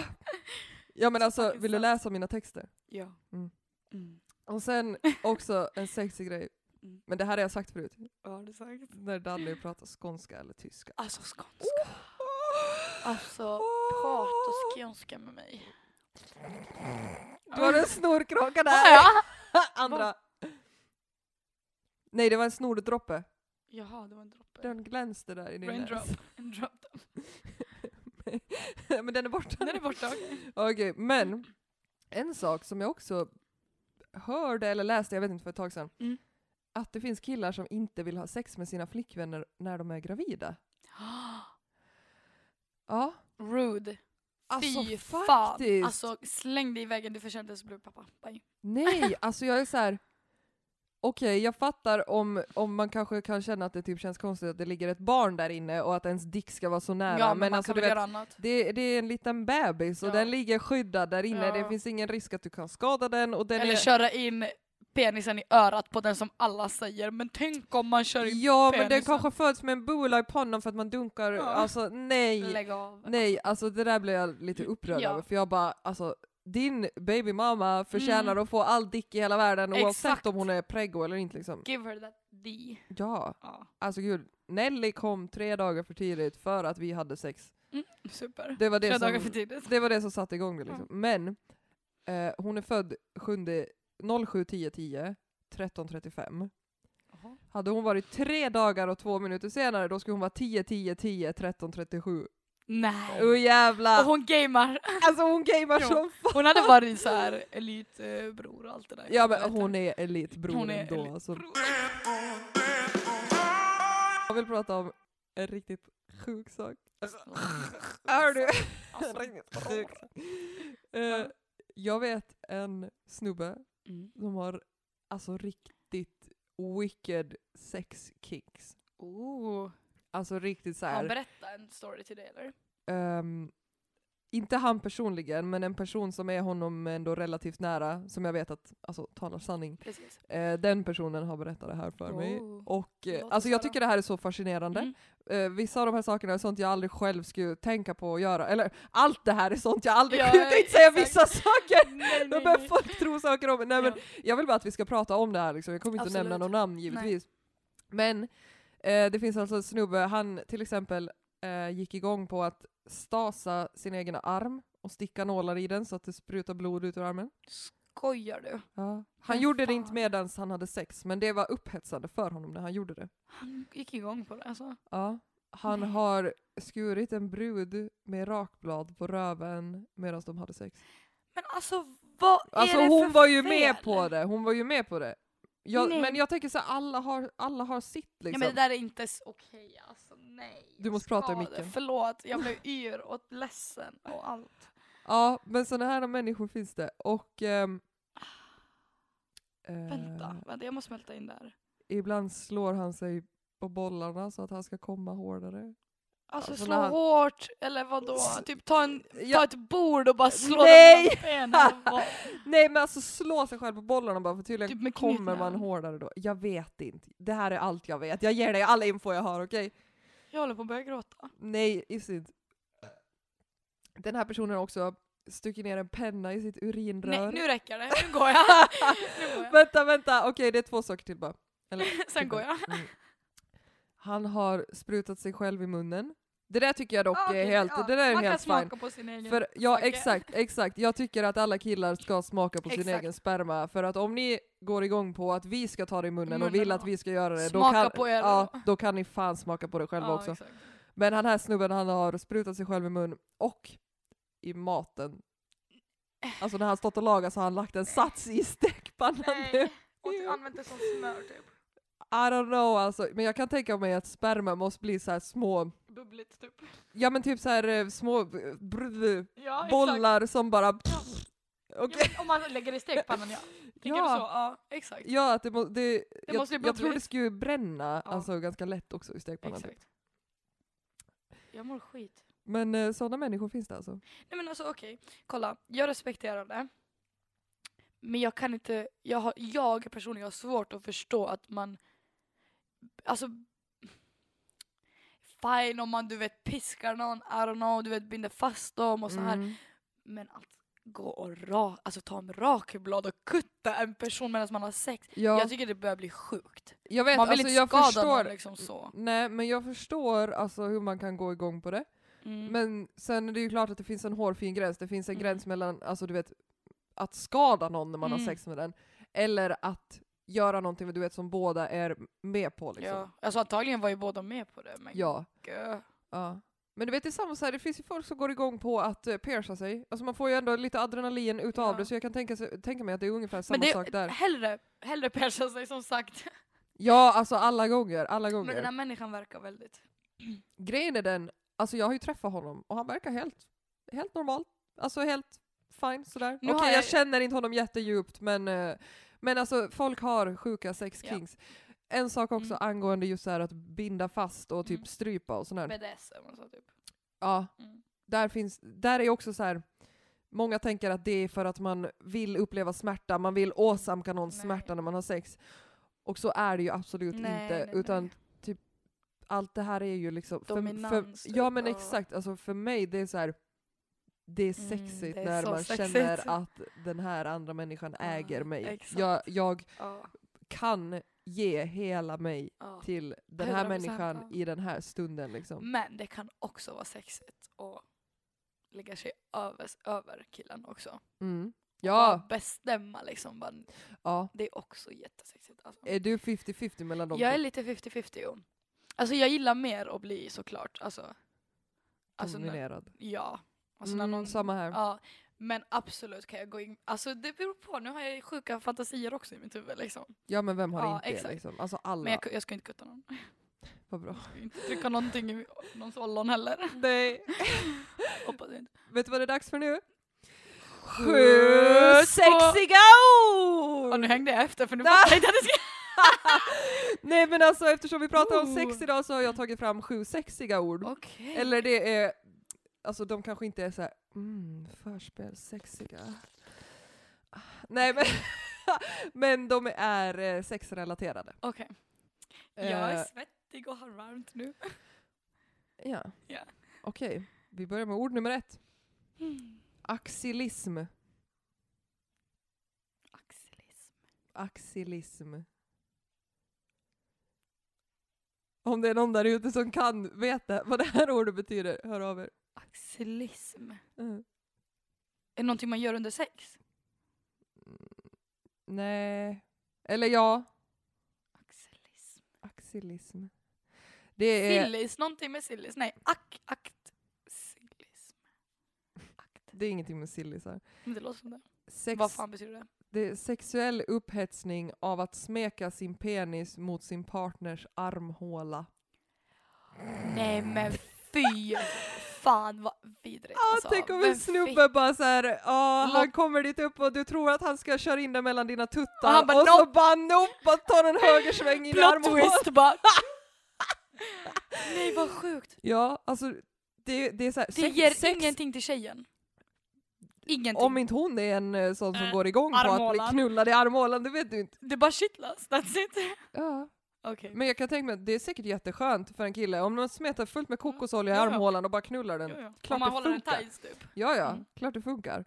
Ja men alltså, vill du läsa mina texter? Ja. Mm. Mm. Och sen också en sexig grej, Mm. men det här har jag sagt förut, Ja, det sagt. när Danny pratar skånska eller tyska. Alltså skånska. Alltså, prata skånska med mig. Du har en snorkråka där! Ja. Andra. Nej det var en snordroppe. Jaha, det var en droppe. Den glänste där i din Raindrop. näs. En drop. men den är borta. Den är borta. Okej, men en sak som jag också hörde eller läste, jag vet inte för ett tag sedan, Mm. att det finns killar som inte vill ha sex med sina flickvänner när de är gravida. Ja, Rude. alltså Fy faktiskt. fan. Alltså släng dig i väggen, du förtjänar inte ens bli pappa. Bye. Nej, alltså jag är så här. Okej, jag fattar om, om man kanske kan känna att det typ känns konstigt att det ligger ett barn där inne och att ens dick ska vara så nära. Ja, men, men alltså du vet, det, det är en liten bebis och Ja. den ligger skyddad där inne. Ja. Det finns ingen risk att du kan skada den. Och den Eller är, köra in penisen i örat på den som alla säger. Men tänk om man kör in Ja, men den penisen. kanske föds med en bula i pannan för att man dunkar. Ja. Alltså nej. Nej, alltså det där blev jag lite upprörd Ja. över. För jag bara, alltså din babymamma förtjänar Mm. att få all dick i hela världen oavsett Exakt. om hon är preggo eller inte liksom. Give her that D. Ja, Ja. alltså gud. Nelly kom tre dagar för tidigt för att vi hade sex. Super. Det var det Tre dagar som, för tidigt. det, var det som satte igång det liksom. Men eh, hon är född 7 07 10 10 13.35. Hade hon varit tre dagar och två minuter senare då skulle hon vara 10 10 10 13.37. Nej. Åh jävlar! Och hon gamar. Alltså hon gamear Jo. som Hon hade varit så här elitbror och allt det där. Ja men hon är elitbror Hon är ändå. Alltså. Jag vill prata om en riktigt sjuk sak. Hör du? Alltså, Riktigt sjuk sak. Eh, jag vet en snubbe Mm. som har alltså riktigt wicked sex kicks. Oh. Alltså riktigt så Har han här. berättat en story till dig eller? Ehm, inte han personligen, men en person som är honom ändå relativt nära, som jag vet att alltså, talar sanning. Eh, den personen har berättat det här för mig. Oh. Och eh, alltså jag tycker det här är så fascinerande. Mm. Eh, vissa av de här sakerna är sånt jag aldrig själv skulle tänka på att göra. Eller allt det här är sånt jag aldrig... Ja, jag tänkte inte säga vissa saker! Nej, Då nej, börjar nej. folk tro saker om mig. Nej, men Ja. jag vill bara att vi ska prata om det här liksom. Jag kommer inte Absolut. nämna någon namn givetvis. Men eh, det finns alltså en snubbe, han till exempel eh, gick igång på att stasa sin egen arm och sticka nålar i den så att det sprutar blod ut ur armen. Skojar du? Ja. Han Men gjorde det fan. inte medan han hade sex, men det var upphetsande för honom när han gjorde det. Han gick igång på det alltså. Ja. Han Nej. har skurit en brud med rakblad på röven medan de hade sex. Men alltså vad Alltså är det hon för var ju fel? med på det, hon var ju med på det. Jag, men jag tänker så här, alla har, alla har sitt Ja, liksom. men det där är inte okej alltså, nej. Du måste prata i micken. Förlåt, jag blev yr och ledsen och allt. Ja, men sådana här människor finns det. Och ehm, eh, Vänta, vänta, jag måste smälta in där. ibland slår han sig på bollarna så att han ska komma hårdare. Alltså Alltså, slå han- hårt, eller vadå? Typ ta, en, ta Ja, ett bord och bara slå Nej! vad? nej men alltså slå sig själv på bollarna bara för tydligen Typ kommer man hårdare då. Jag vet inte. Det här är allt jag vet. Jag ger dig all info jag har, okej? Jag håller på att börja gråta. Nej, is it. Den här personen har också stuckit ner en penna i sitt urinrör. Nej, nu räcker det. Nu går jag. nu går jag. vänta, vänta, okej det är två saker till bara. Eller, Sen går jag. Mm. Han har sprutat sig själv i munnen. Det där tycker jag dock Ah, är okej, helt, ja. det där är Man helt fine. på sin egen För, ja sake. exakt, exakt. Jag tycker att alla killar ska smaka på sin Exakt. egen sperma. För att om ni går igång på att vi ska ta det i munnen, och Munnen, vill att vi ska göra det, då kan, på er ja, då. då kan ni fan smaka på det själva Ja, också. exakt. Men den här snubben han har sprutat sig själv i mun och i maten. Alltså när han stått och lagat så har han lagt en sats i stekpannan nu. Nej, och använt det som smör typ. I don't know alltså, men jag kan tänka mig att sperma måste bli så här små, Bubbligt typ. ja men typ så här eh, små eh, brr, Ja, bollar som bara... Ja. Okej. Ja, om man lägger det i stekpannan ja. Tänker Ja. du så? Ja, exakt. Ja, att det, må, det, jag, måste jag tror det skulle bränna alltså, ganska lätt också i stekpannan. Typ. exakt. Jag mår skit. Men eh, sådana människor finns det alltså. Nej men alltså okej, kolla. Jag respekterar det. Men jag kan inte, jag, har, jag personligen har svårt att förstå att man, alltså fine om man du vet piskar någon, I don't know, du vet binder fast dem och så här. Mm. Men att gå och ra, alltså ta en rakblad och kutta en person medan man har sex. Ja, Jag tycker det börjar bli sjukt. jag vet, man vill alltså, inte skada förstår, någon liksom så. Nej, men jag förstår alltså hur man kan gå igång på det. Mm. Men sen är det ju klart att det finns en hårfin gräns. Det finns en Mm. gräns mellan, alltså du vet, att skada någon när man har Mm. sex med den, eller att göra någonting du vet som båda är med på liksom. ja. Alltså antagligen var ju båda med på det. Men Ja. gö. ja. Men du vet det är samma så här, det finns ju folk som går igång på att uh, pierca sig. Alltså man får ju ändå lite adrenalin utav Ja. det, så jag kan tänka, tänka mig att det är ungefär samma det, sak där. hellre, hellre persa sig som sagt. Ja, alltså alla gånger, alla gånger. Men den här människan verkar väldigt... Grejen är den, alltså jag har ju träffat honom och han verkar helt, helt normal. Alltså helt fine sådär. Okej har jag... jag- känner inte honom jättedjupt men, eh, men alltså folk har sjuka sex Ja. En sak också Mm. angående just så att binda fast och typ Mm. strypa och sådär. BDSM och så typ. Ja, Mm. där finns, där är också så här. Många tänker att det är för att man vill uppleva smärta, man vill åsamka någon Nej. smärta när man har sex. Och så är det ju absolut Nej, inte, nej, utan typ allt det här är ju liksom... För, för, Dominans, ja typ, men exakt, alltså för mig det är så här. Det är Mm, sexigt det är när man sexigt. känner att den här andra människan Ja, äger mig. exakt. Jag, jag Ja, kan ge hela mig ja. till den här 100%, människan i den här stunden liksom. Men det kan också vara sexigt att lägga sig över, över killen också. Mm. Ja, bestämma liksom. Bara, ja. det är också jättesexigt. Alltså. Är du 50-50 mellan de Jag är lite 50-50 jo. Alltså jag gillar mer att bli såklart. Alltså, alltså Dominerad. ja. Alltså när Mm, någon, samma här. ja. Men absolut kan jag gå in, alltså det beror på, nu har jag sjuka fantasier också i mitt huvud liksom. Ja men vem har Ja, inte exakt. liksom? Alltså alla. Men jag, jag ska inte kutta någon. Vad bra. Jag ska inte trycka någonting i någons ollon heller. Nej. Hoppas inte. Vet du vad det är dags för nu? Sju sexiga Och ord! nu hängde jag efter för nu fattade jag inte att det ska... Nej men alltså eftersom vi pratar om sex idag så har jag tagit fram sju sexiga ord. Okej. Eller det är alltså de kanske inte är så här, mm, förspel, sexiga. Nej men, men de är eh, sexrelaterade. Okej. Jag Eh, är svettig och har varmt nu. Ja. Ja. Okej, vi börjar med ord nummer ett. Axilism. Axilism. Axilism. Om det är någon där ute som kan veta vad det här ordet betyder, hör av er. Axilism. Mm. Är det någonting man gör under sex? Nej. Eller ja, Axilism. axilism. Det är, Sillis, någonting med sillis. Nej, ak, akt, sillism. Akt. det är ingenting med sillisar. Men det låter som det. Sex, Vad fan betyder det? det är sexuell upphetsning av att smeka sin penis mot sin partners armhåla. Nej men fy fan vad vidrigt Ja, alltså. tänk om en snubbe bara såhär, ja han kommer dit upp och du tror att han ska köra in den mellan dina tuttar Och han bara, och så bara nope, bara tar en högersväng in i armhålan. twist bara. Nej vad sjukt. Ja, alltså det, det är såhär, Det sex, ger sex, ingenting till tjejen. Ingenting. om inte hon är en eh, sån som Äh, går igång på att bli armhålan. knullad i armhålan, det vet du inte. Det bara kittlas, that's it. Ja. Okej. Men jag kan tänka mig att det är säkert jätteskönt för en kille om man smetar fullt med kokosolja i Ja, ja. armhålan och bara knullar den. Jo, jo. klart Om man det håller den funkar. tight typ. Ja, ja, Mm. klart det funkar.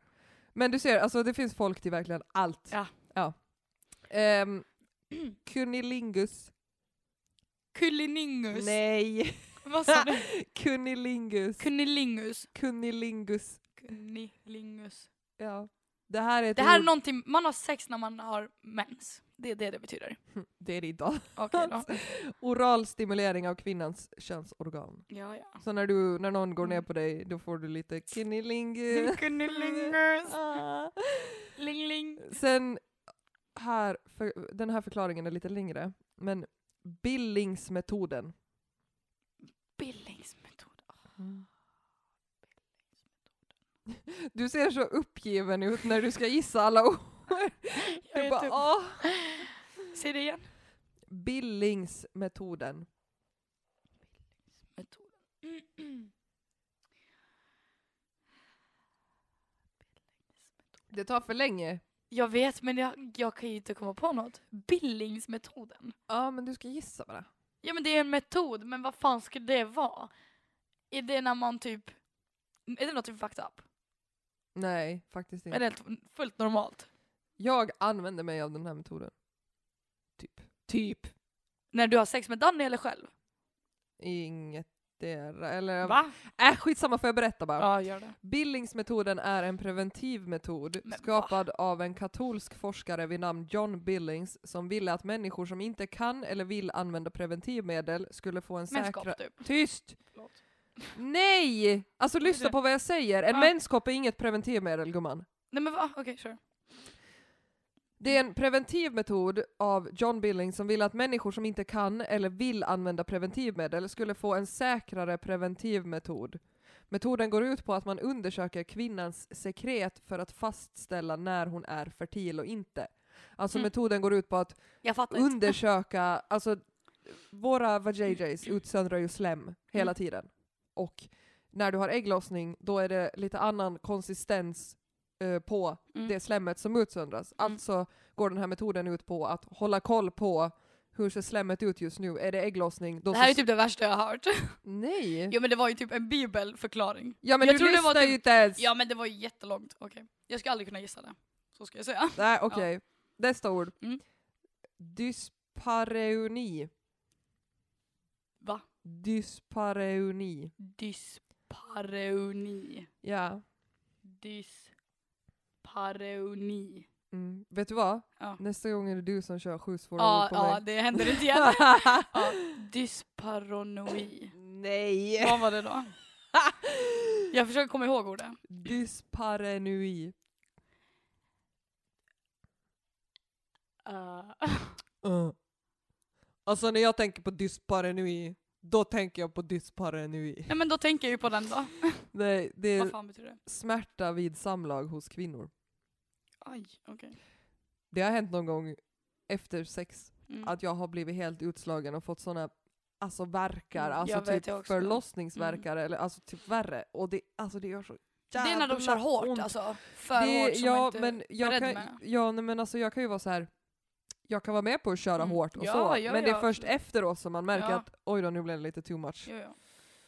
Men du ser, alltså det finns folk till verkligen allt. Ja. ja. Ehm, Cunnilingus. Kulliningus. Nej. Vad sa du? Cunnilingus. Kunnilingus. Cunnilingus. Kunnilingus. Ja. Det här är Det här är ord- någonting, man har sex när man har mens. Det är det det betyder. Det är det idag. Okej då. Oral stimulering av kvinnans könsorgan. Ja, ja. Så när, du, när någon går ner Mm. på dig, då får du lite cunnilingus. Kunnilingus. Ah. Ling ling. Sen, här, för, den här förklaringen är lite längre, men Billingsmetoden. Billingsmetod. Du ser så uppgiven ut när du ska gissa alla ord. Jag är bara, typ- åh. Säg det igen. Billingsmetoden. Metoden. Det tar för länge. Jag vet men jag, jag kan ju inte komma på något. Billingsmetoden. Ja, men du ska gissa bara. Ja men det är en metod, men vad fan skulle det vara? Är det när man typ... Är det något typ fucked up? Nej, faktiskt Är inte. det helt fullt normalt? Jag använder mig av den här metoden. Typ. Typ. När du har sex med Danny eller själv? Inget där. Eller, Va? äh, skitsamma får jag berätta bara. Ja, gör det. Billingsmetoden är en preventiv metod Men skapad av en katolsk forskare vid namn John Billings som ville att människor som inte kan eller vill använda preventivmedel skulle få en säkra... Menskopp typ. Tyst! Förlåt. Nej! Alltså lyssna på vad jag säger. En Ja. menskopp är inget preventivmedel gumman. Nej men va? Okej, kör. Det är en preventiv metod av John Billings som ville att människor som inte kan eller vill använda preventivmedel skulle få en säkrare preventivmetod. Metoden går ut på att man undersöker kvinnans sekret för att fastställa när hon är fertil och inte. Alltså Mm. metoden går ut på att undersöka, alltså våra vajayjays utsöndrar ju slem hela Mm. tiden. Och när du har ägglossning då är det lite annan konsistens eh, på Mm. det slemmet som utsöndras. Mm. Alltså går den här metoden ut på att hålla koll på hur ser slemmet ut just nu? Är det ägglossning? Då Det här är typ det värsta jag har hört. Nej! Jo men det var ju typ en bibelförklaring. Ja men jag du var ju typ- inte ens! Ja men det var ju jättelångt. Okej. Jag ska aldrig kunna gissa det. Så ska jag säga. Nej okej. Nästa ord. Mm. Dyspareuni. Va? Dyspareuni. Dyspareuni. Ja. Dyspareuni. Mm. Vet du vad? Ja. Nästa gång är det du som kör sju svåra Ja, ord på ja, mig. det händer inte igen. ja, dysparonoi. Nej! Vad var det då? Jag försöker komma ihåg ordet. Dysparenui. Uh, Uh. Alltså när jag tänker på dysparenui, då tänker jag på dysparenui. nej men då tänker jag ju på den då. Det, det Vad är fan betyder det? smärta vid samlag hos kvinnor. Aj, okej. Det har hänt någon gång efter sex Mm. att jag har blivit helt utslagen och fått såna alltså verkar, Mm, alltså jag vet typ också. förlossningsverkar eller alltså typ värre. Och det, alltså det gör så Det är när de jävla kör hårt ont. alltså. För Det- hårt som ja, inte men jag beredd kan, med. ja, nej, men alltså jag kan ju vara så här. jag kan vara med på att köra Mm. hårt och Ja, så, ja, men det är ja. först efteråt som man märker Ja. att oj då, nu blev det lite too much. Jo, jo.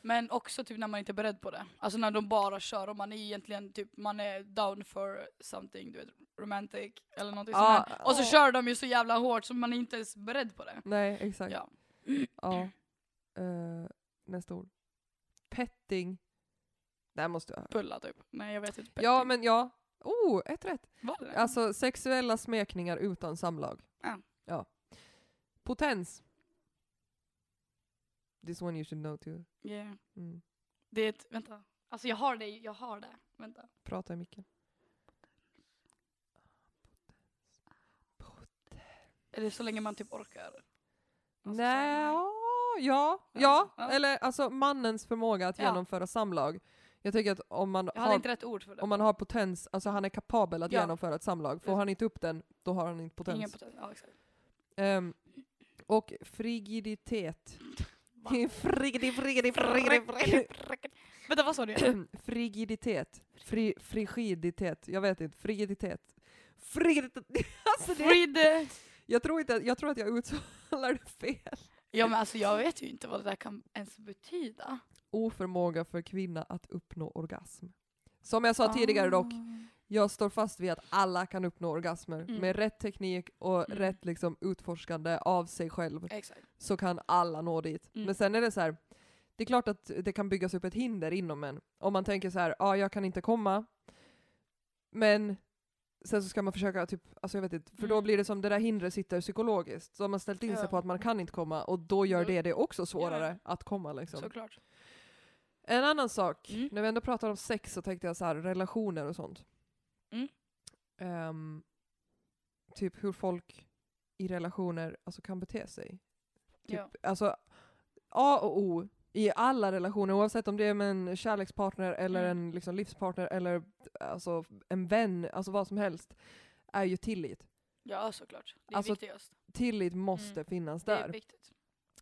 Men också typ när man inte är beredd på det. Alltså när de bara kör och man är egentligen typ, man är down for something, du vet, romantic eller någonting Ja, sånt här. Och så åh. kör de ju så jävla hårt så man är inte ens beredd på det. Nej, exakt. Ja. Ja. Eh, nästa ord. Petting. Det här måste jag Pulla typ. Nej jag vet inte. Ja, men ja. Oh, ett rätt. Var det det? Alltså sexuella smekningar utan samlag. Ja. ja. Potens. This one you should know too. Yeah. Mm. Det är ett, vänta. Alltså jag har det, jag har det. Vänta. Prata i micken. Är det så länge man typ orkar? Alltså, så- Nej, ja, ja, Ja. Eller alltså mannens förmåga att Ja. genomföra samlag. Jag tycker att om man, Jag har, inte rätt ord för det. om man har potens, alltså han är kapabel att Ja. genomföra ett samlag. Får han inte upp den, då har han inte potens. Ingen potens. Ja, exakt. Ehm, och frigiditet. Frigidi, frigidi, frigidi, frigidi. Vänta vad sa du? Frigiditet. Fri, frigiditet. Jag vet inte. Frigiditet. Frigiditet. Alltså det, jag, tror inte, jag tror att jag uttalar det fel. Ja men alltså jag vet ju inte vad det där kan ens betyda. Oförmåga för kvinna att uppnå orgasm. Som jag sa tidigare dock, Ah. Jag står fast vid att alla kan uppnå orgasmer. Mm. Med rätt teknik och Mm. rätt liksom utforskande av sig själv Exakt. så kan alla nå dit. Mm. Men sen är det så här. det är klart att det kan byggas upp ett hinder inom en. Om man tänker så här, ja ah, jag kan inte komma, men sen så ska man försöka, typ, alltså jag vet inte, för då Mm. blir det som det där hindret sitter psykologiskt. Så har man ställt in sig Ja. på att man kan inte komma och då gör Då- det det också svårare Ja. att komma liksom. Såklart. En annan sak, Mm. när vi ändå pratar om sex så tänkte jag så här, relationer och sånt. Mm. Ehm, typ hur folk i relationer alltså, kan bete sig. Typ, Ja. Alltså A och O i alla relationer, oavsett om det är med en kärlekspartner eller Mm. en liksom, livspartner eller alltså, en vän, alltså vad som helst, är ju tillit. Ja såklart. Det är Alltså, viktigast. Tillit måste Mm. finnas Det är där. viktigt.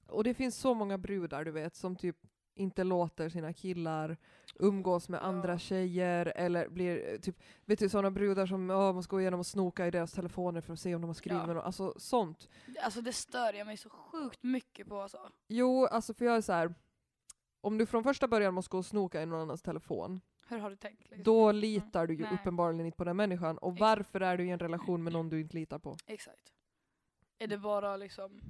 Och det finns så många brudar du vet som typ inte låter sina killar umgås med Ja. andra tjejer eller blir typ, vet du sådana brudar som oh, måste gå igenom och snoka i deras telefoner för att se om de har skrivit Ja. med någon, alltså sånt. Alltså det stör jag mig så sjukt mycket på alltså. Jo, alltså för jag är så här. om du från första början måste gå och snoka i någon annans telefon, Hur har du tänkt? Liksom? då litar du ju Nej. uppenbarligen inte på den människan. Och Exakt. varför är du i en relation med någon du inte litar på? Exakt. Är det bara liksom...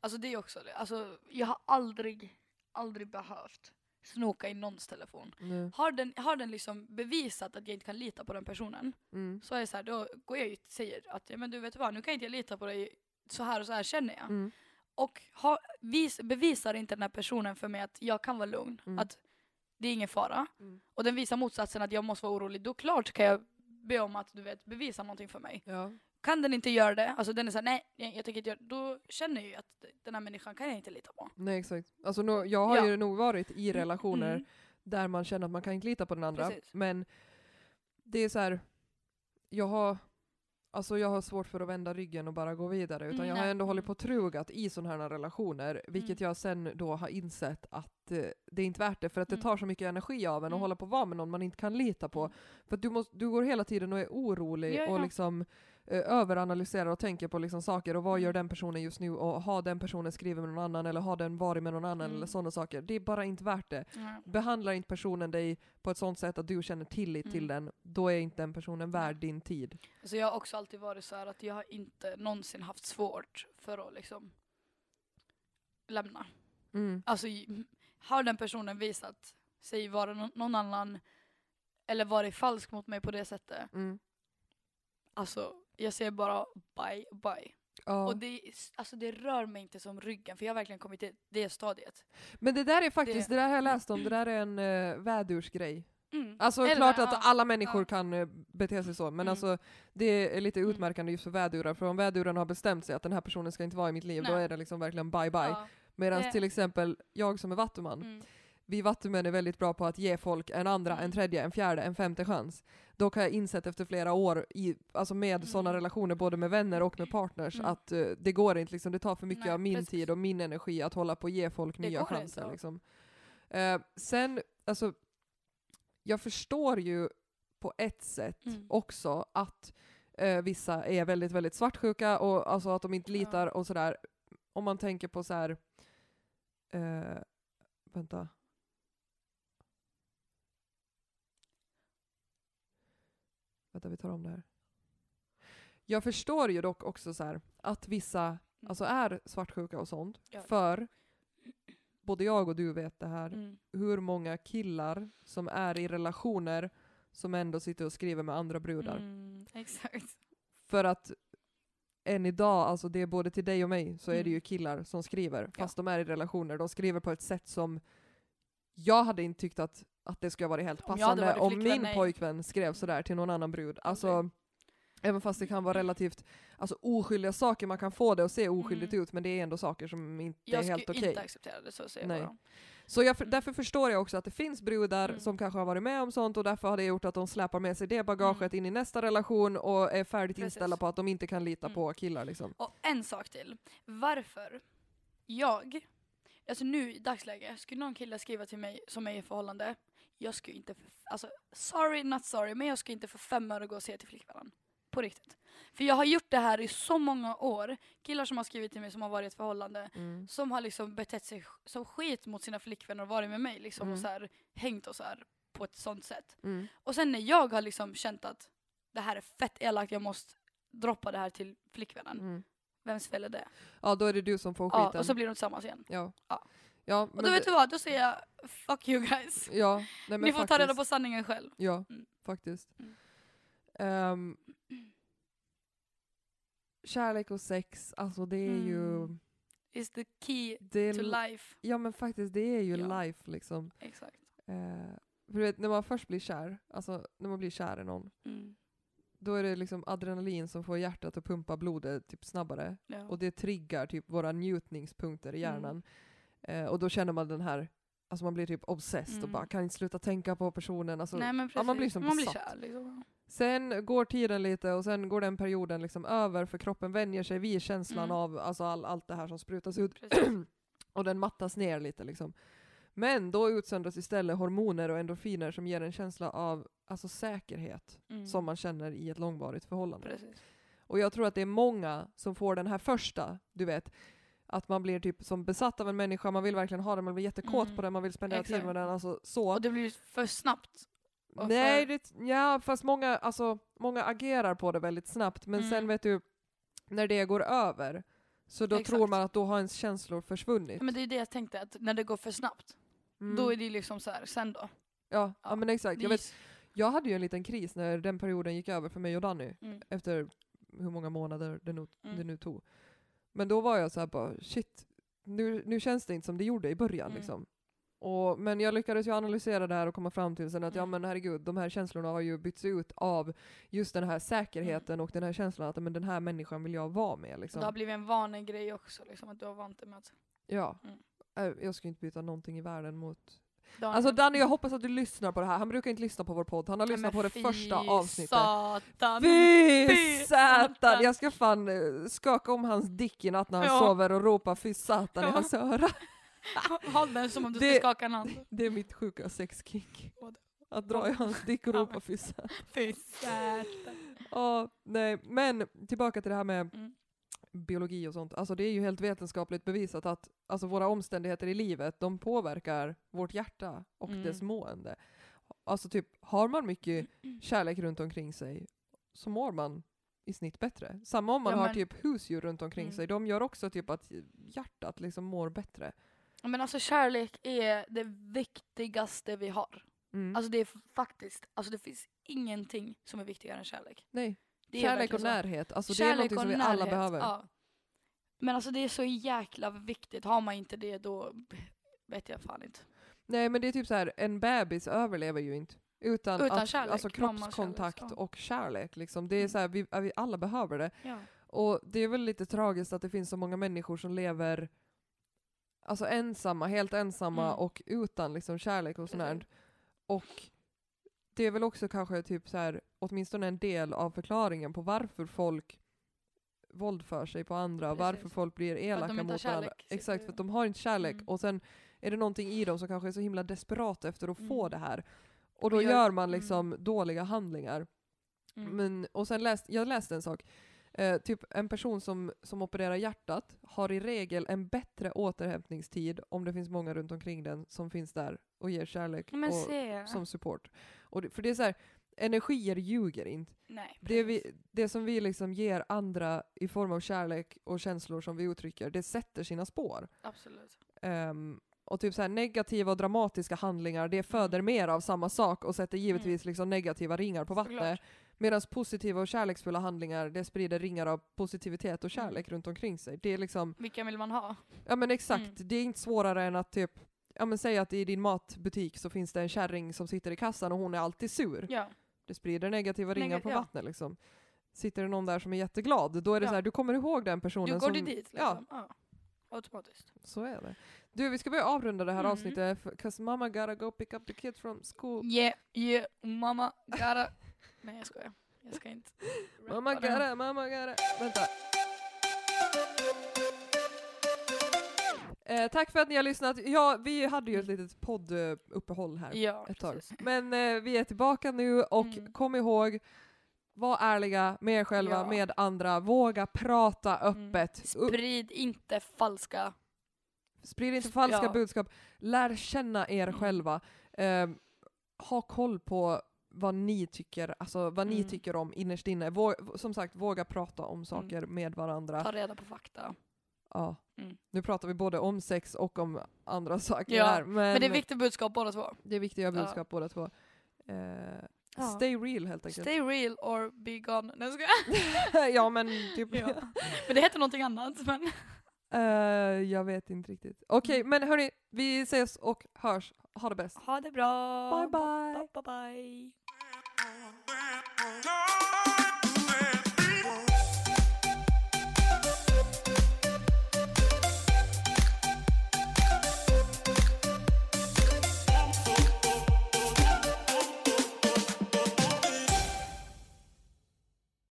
Alltså det är också det. Alltså jag har aldrig, aldrig behövt snoka i någons telefon. Har den, har den liksom bevisat att jag inte kan lita på den personen, Mm. så är det så här, då går jag ut och säger att ja, men du vet vad, nu kan inte jag lita på dig, så här och så här känner jag. Mm. Och ha, vis, bevisar inte den här personen för mig att jag kan vara lugn, Mm. att det är ingen fara, Mm. och den visar motsatsen att jag måste vara orolig, då klart kan jag be om att du vet, bevisa någonting för mig. Ja. Kan den inte göra det, alltså den är såhär nej, jag, jag tänker inte göra det, då känner jag ju att den här människan kan jag inte lita på. Nej exakt. Alltså, nå- jag har Ja. ju nog varit i relationer Mm. där man känner att man kan inte lita på den andra. Precis. Men det är så här. jag har Alltså jag har svårt för att vända ryggen och bara gå vidare. Utan Mm, jag har nej. ändå hållit på och trugat i sådana här relationer. Vilket Mm. jag sen då har insett att eh, det är inte värt det. För att det Mm. tar så mycket energi av en att Mm. hålla på att vara med någon man inte kan lita på. Mm. För att du, måste, du går hela tiden och är orolig Ja, och ja. liksom eh, överanalyserar och tänker på liksom saker. Och vad gör Mm. den personen just nu? Och har den personen skrivit med någon annan? Eller har den varit med någon annan? Mm. Eller sådana saker. Det är bara inte värt det. Ja. Behandlar inte personen dig på ett sånt sätt att du känner tillit till Mm. den, då är inte den personen värd din tid. Alltså jag har också alltid varit så här att jag har inte någonsin haft svårt för att liksom lämna. Mm. Alltså har den personen visat sig vara nå- någon annan eller varit falsk mot mig på det sättet, Mm. alltså jag säger bara bye bye. Ja. Och det, alltså det rör mig inte som ryggen för jag har verkligen kommit till det stadiet. Men det där är faktiskt, det, det- där har jag läst om, det där är en uh, vädursgrej. Mm. Alltså Eller, klart ja, att alla människor ja. kan eh, bete sig så, men Mm. alltså det är lite Mm. utmärkande just för vädurar, för om väduren har bestämt sig att den här personen ska inte vara i mitt liv, då Nej. är det liksom verkligen bye bye. Ja. Medan till exempel jag som är vattuman, Mm. Vi vattumän är väldigt bra på att ge folk en andra, en Mm. tredje, en fjärde, en femte chans. Dock har jag insett efter flera år i, alltså med Mm. sådana relationer, både med vänner och med partners, Mm. att eh, det går inte, liksom, det tar för mycket Nej, av min precis. tid och min energi att hålla på och ge folk Det nya chanser. Liksom. Eh, sen, alltså, jag förstår ju på ett sätt Mm. också att eh, vissa är väldigt, väldigt svartsjuka och alltså att de inte litar och sådär. Om man tänker på så här. Vänta. Vänta, vi tar om det här. Jag förstår ju dock också så här att vissa alltså är svartsjuka och sånt. Ja. För både jag och du vet det här Mm. hur många killar som är i relationer som ändå sitter och skriver med andra brudar. Mm, exakt. För att än idag, alltså det är både till dig och mig, så är det Mm. ju killar som skriver, fast de är i relationer. De skriver på ett sätt som jag hade inte tyckt att, att det skulle helt Om jag hade passande varit om flickvän, min nej. pojkvän skrev sådär till någon annan brud. Alltså, även fast det kan vara relativt alltså, oskyldiga saker, man kan få det att se oskyldigt Mm. ut, men det är ändå saker som inte Jag är helt skulle okej. inte acceptera det, så säger Nej. jag bara. Så jag, för- därför förstår jag också att det finns brudar Mm. som kanske har varit med om sånt och därför har det gjort att de släpar med sig det bagaget Mm. in i nästa relation och är färdigt Precis. inställda på att de inte kan lita Mm. på killar liksom. Och en sak till. Varför jag, alltså nu i dagsläget, skulle någon kille skriva till mig som är i förhållande, jag skulle inte, för, alltså sorry not sorry, men jag skulle inte för fem öre gå och säga till flickvännen. På riktigt. För jag har gjort det här i så många år. Killar som har skrivit till mig som har varit i ett förhållande, Mm. som har liksom betett sig som skit mot sina flickvänner och varit med mig liksom Mm. och så här, hängt och så här på ett sånt sätt. Mm. Och sen när jag har liksom känt att det här är fett elakt, jag måste droppa det här till flickvännen. Mm. Vems fel är det? Ja, då är det du som får Ja, skiten. och så blir de tillsammans igen. ja. Ja. Ja, Och då vet du vad, då säger jag fuck you guys. Ja, nej, men Ni får faktiskt. ta reda på sanningen själv. Ja, Mm. faktiskt. Mm. Ehm, kärlek och sex, alltså det är ju... Mm. Is the key to life. ja men faktiskt, det är ju Ja. life liksom. Exakt. Eh, för du vet, när man först blir kär, alltså när man blir kär i någon, Mm. då är det liksom adrenalin som får hjärtat att pumpa blodet typ snabbare. Ja. Och det triggar typ våra njutningspunkter i Mm. Eh, och då känner man den här, alltså man blir typ obsessed och Mm. bara kan inte sluta tänka på personen. Alltså, Nej men precis. ja, man blir som man blir besatt. kär liksom. Sen går tiden lite och sen går den perioden liksom över för kroppen vänjer sig vid känslan Mm. av alltså all, allt det här som sprutas ut och den mattas ner lite liksom. Men då utsöndras istället hormoner och endorfiner som ger en känsla av alltså säkerhet Mm. som man känner i ett långvarigt förhållande. Precis. Och jag tror att det är många som får den här första, du vet, att man blir typ som besatt av en människa, man vill verkligen ha den, man blir jättekåt Mm. på den, man vill spendera tid med den, alltså så. Och det blir för snabbt. och Nej, för- det, ja, fast många, alltså, många agerar på det väldigt snabbt, men Mm. sen vet du, när det går över, så då Exakt. tror man att då har ens känslor försvunnit. Men det är det jag tänkte, att när det går för snabbt, Mm. då är det liksom så här, sen då? ja, ja, Ja, men exakt. Jag, vet, jag hade ju en liten kris när den perioden gick över för mig och Danny, Mm. efter hur många månader det nu, Mm. det nu tog. Men då var jag så här bara, shit, nu, nu känns det inte som det gjorde i början. Mm. Liksom. Och, men jag lyckades ju analysera det här och komma fram till sen att ja Mm. men herregud, de här känslorna har ju bytts ut av just den här säkerheten och den här känslan att men den här människan vill jag vara med. Liksom. Det har blivit en vanegrej också, liksom, att du har vant dig med att... Ja. Mm. Äh, Jag skulle inte byta någonting i världen mot... Daniel- Alltså Danny, jag hoppas att du lyssnar på det här. Han brukar inte lyssna på vår podd. Han har lyssnat på det första avsnittet. Satan. Fy Fy satan! Jag ska fan eh, skaka om hans dick i natt när han Ja. sover och ropa fy satan i Ja. hans öra. Håll den som om du Det- ska skaka en hand. Det är mitt sjuka sexkick. Att dra i hans dick och ropa fy satan. Fy satan. Ja, nej. Men tillbaka till det här med Mm. Biologi och sånt. Alltså det är ju helt vetenskapligt bevisat att alltså våra omständigheter i livet, de påverkar vårt hjärta och Mm. dess mående. Alltså typ, har man mycket kärlek runt omkring sig så mår man i snitt bättre. Samma om man Ja, har men- typ husdjur runt omkring Mm. sig, de gör också typ att hjärtat liksom mår bättre. Men alltså kärlek är det viktigaste vi har. Mm. Alltså det är faktiskt, alltså det finns ingenting som är viktigare än kärlek. Nej, kärlek och så. närhet, alltså det är någonting som vi alla behöver. Ja. Men alltså det är så jäkla viktigt, har man inte det då vet jag fan inte. Nej men det är typ så här, en bebis överlever ju inte. Utan, Utan att, kärlek, alltså kroppskontakt kärlek, och kärlek. Liksom. Det är så här, vi, vi alla behöver det. Ja. Och det är väl lite tragiskt att det finns så många människor som lever alltså ensamma, helt ensamma Mm. och utan liksom kärlek och sånt. Och det är väl också kanske typ så här, åtminstone en del av förklaringen på varför folk våldför sig på andra, och varför Precis. folk blir elaka mot varandra. kärlek, Exakt, för att de har inte kärlek. Mm. Och sen är det någonting i dem som kanske är så himla desperat efter att få Mm. det här. Och då Och gör- man mm. liksom dåliga handlingar. Mm. Men, och sen läst, jag läste en sak. Eh, typ en person som, som opererar hjärtat har i regel en bättre återhämtningstid om det finns många runt omkring den som finns där och ger kärlek och, som support. Och det, för det är så här, energier ljuger inte. Nej, Det, vi, det som vi liksom ger andra i form av kärlek och känslor som vi uttrycker, det sätter sina spår. Absolut. Ehm, och typ så här, negativa och dramatiska handlingar, det föder Mm. mer av samma sak och sätter givetvis liksom negativa ringar på vattnet. Medan positiva och kärleksfulla handlingar, det sprider ringar av positivitet och kärlek Mm. runt omkring sig. Det är liksom, Vilka vill man ha? ja men exakt, Mm. det är inte svårare än att typ, ja men säg att i din matbutik så finns det en kärring som sitter i kassan och hon är alltid sur. Ja. Det sprider negativa ringar Nega- på ja. vattnet liksom. Sitter det någon där som är jätteglad, då är det Ja. så här, du kommer ihåg den personen Du går som... du dit liksom. Ja. Automatiskt. Så är det. Du, vi ska börja avrunda det här Mm. avsnittet, 'cause mama gotta go pick up the kids from school. Yeah, yeah, mamma gotta... Nej jag skojar. Jag ska inte. Mamma den. gotta, mamma gotta. Vänta. Eh, tack för att ni har lyssnat. Ja, vi hade ju ett litet podduppehåll här Ja, ett tag. precis. Men eh, vi är tillbaka nu och Mm. kom ihåg, var ärliga med er själva, Ja. med andra. Våga prata Mm. öppet. U- Sprid inte falska... Sprid inte falska Ja. budskap. Lär känna er Mm. själva. Eh, ha koll på vad ni tycker, alltså vad ni Mm. tycker om innerst inne. Vå- som sagt, våga prata om saker med varandra. Ta reda på fakta. Ja. Mm. Nu pratar vi både om sex och om andra saker Ja, här. Men, Men det är viktigt budskap båda två. det är viktiga Ja. budskap båda två. Eh, Ja. Stay real helt enkelt. Stay real or be gone. Nej, jag skojar. ja men typ. Ja. Men det heter någonting annat. Men... Eh, jag vet inte riktigt. Okej, Mm. men hörni, vi ses och hörs. Ha det bäst. Ha det bra. Bye bye. Bye bye. No.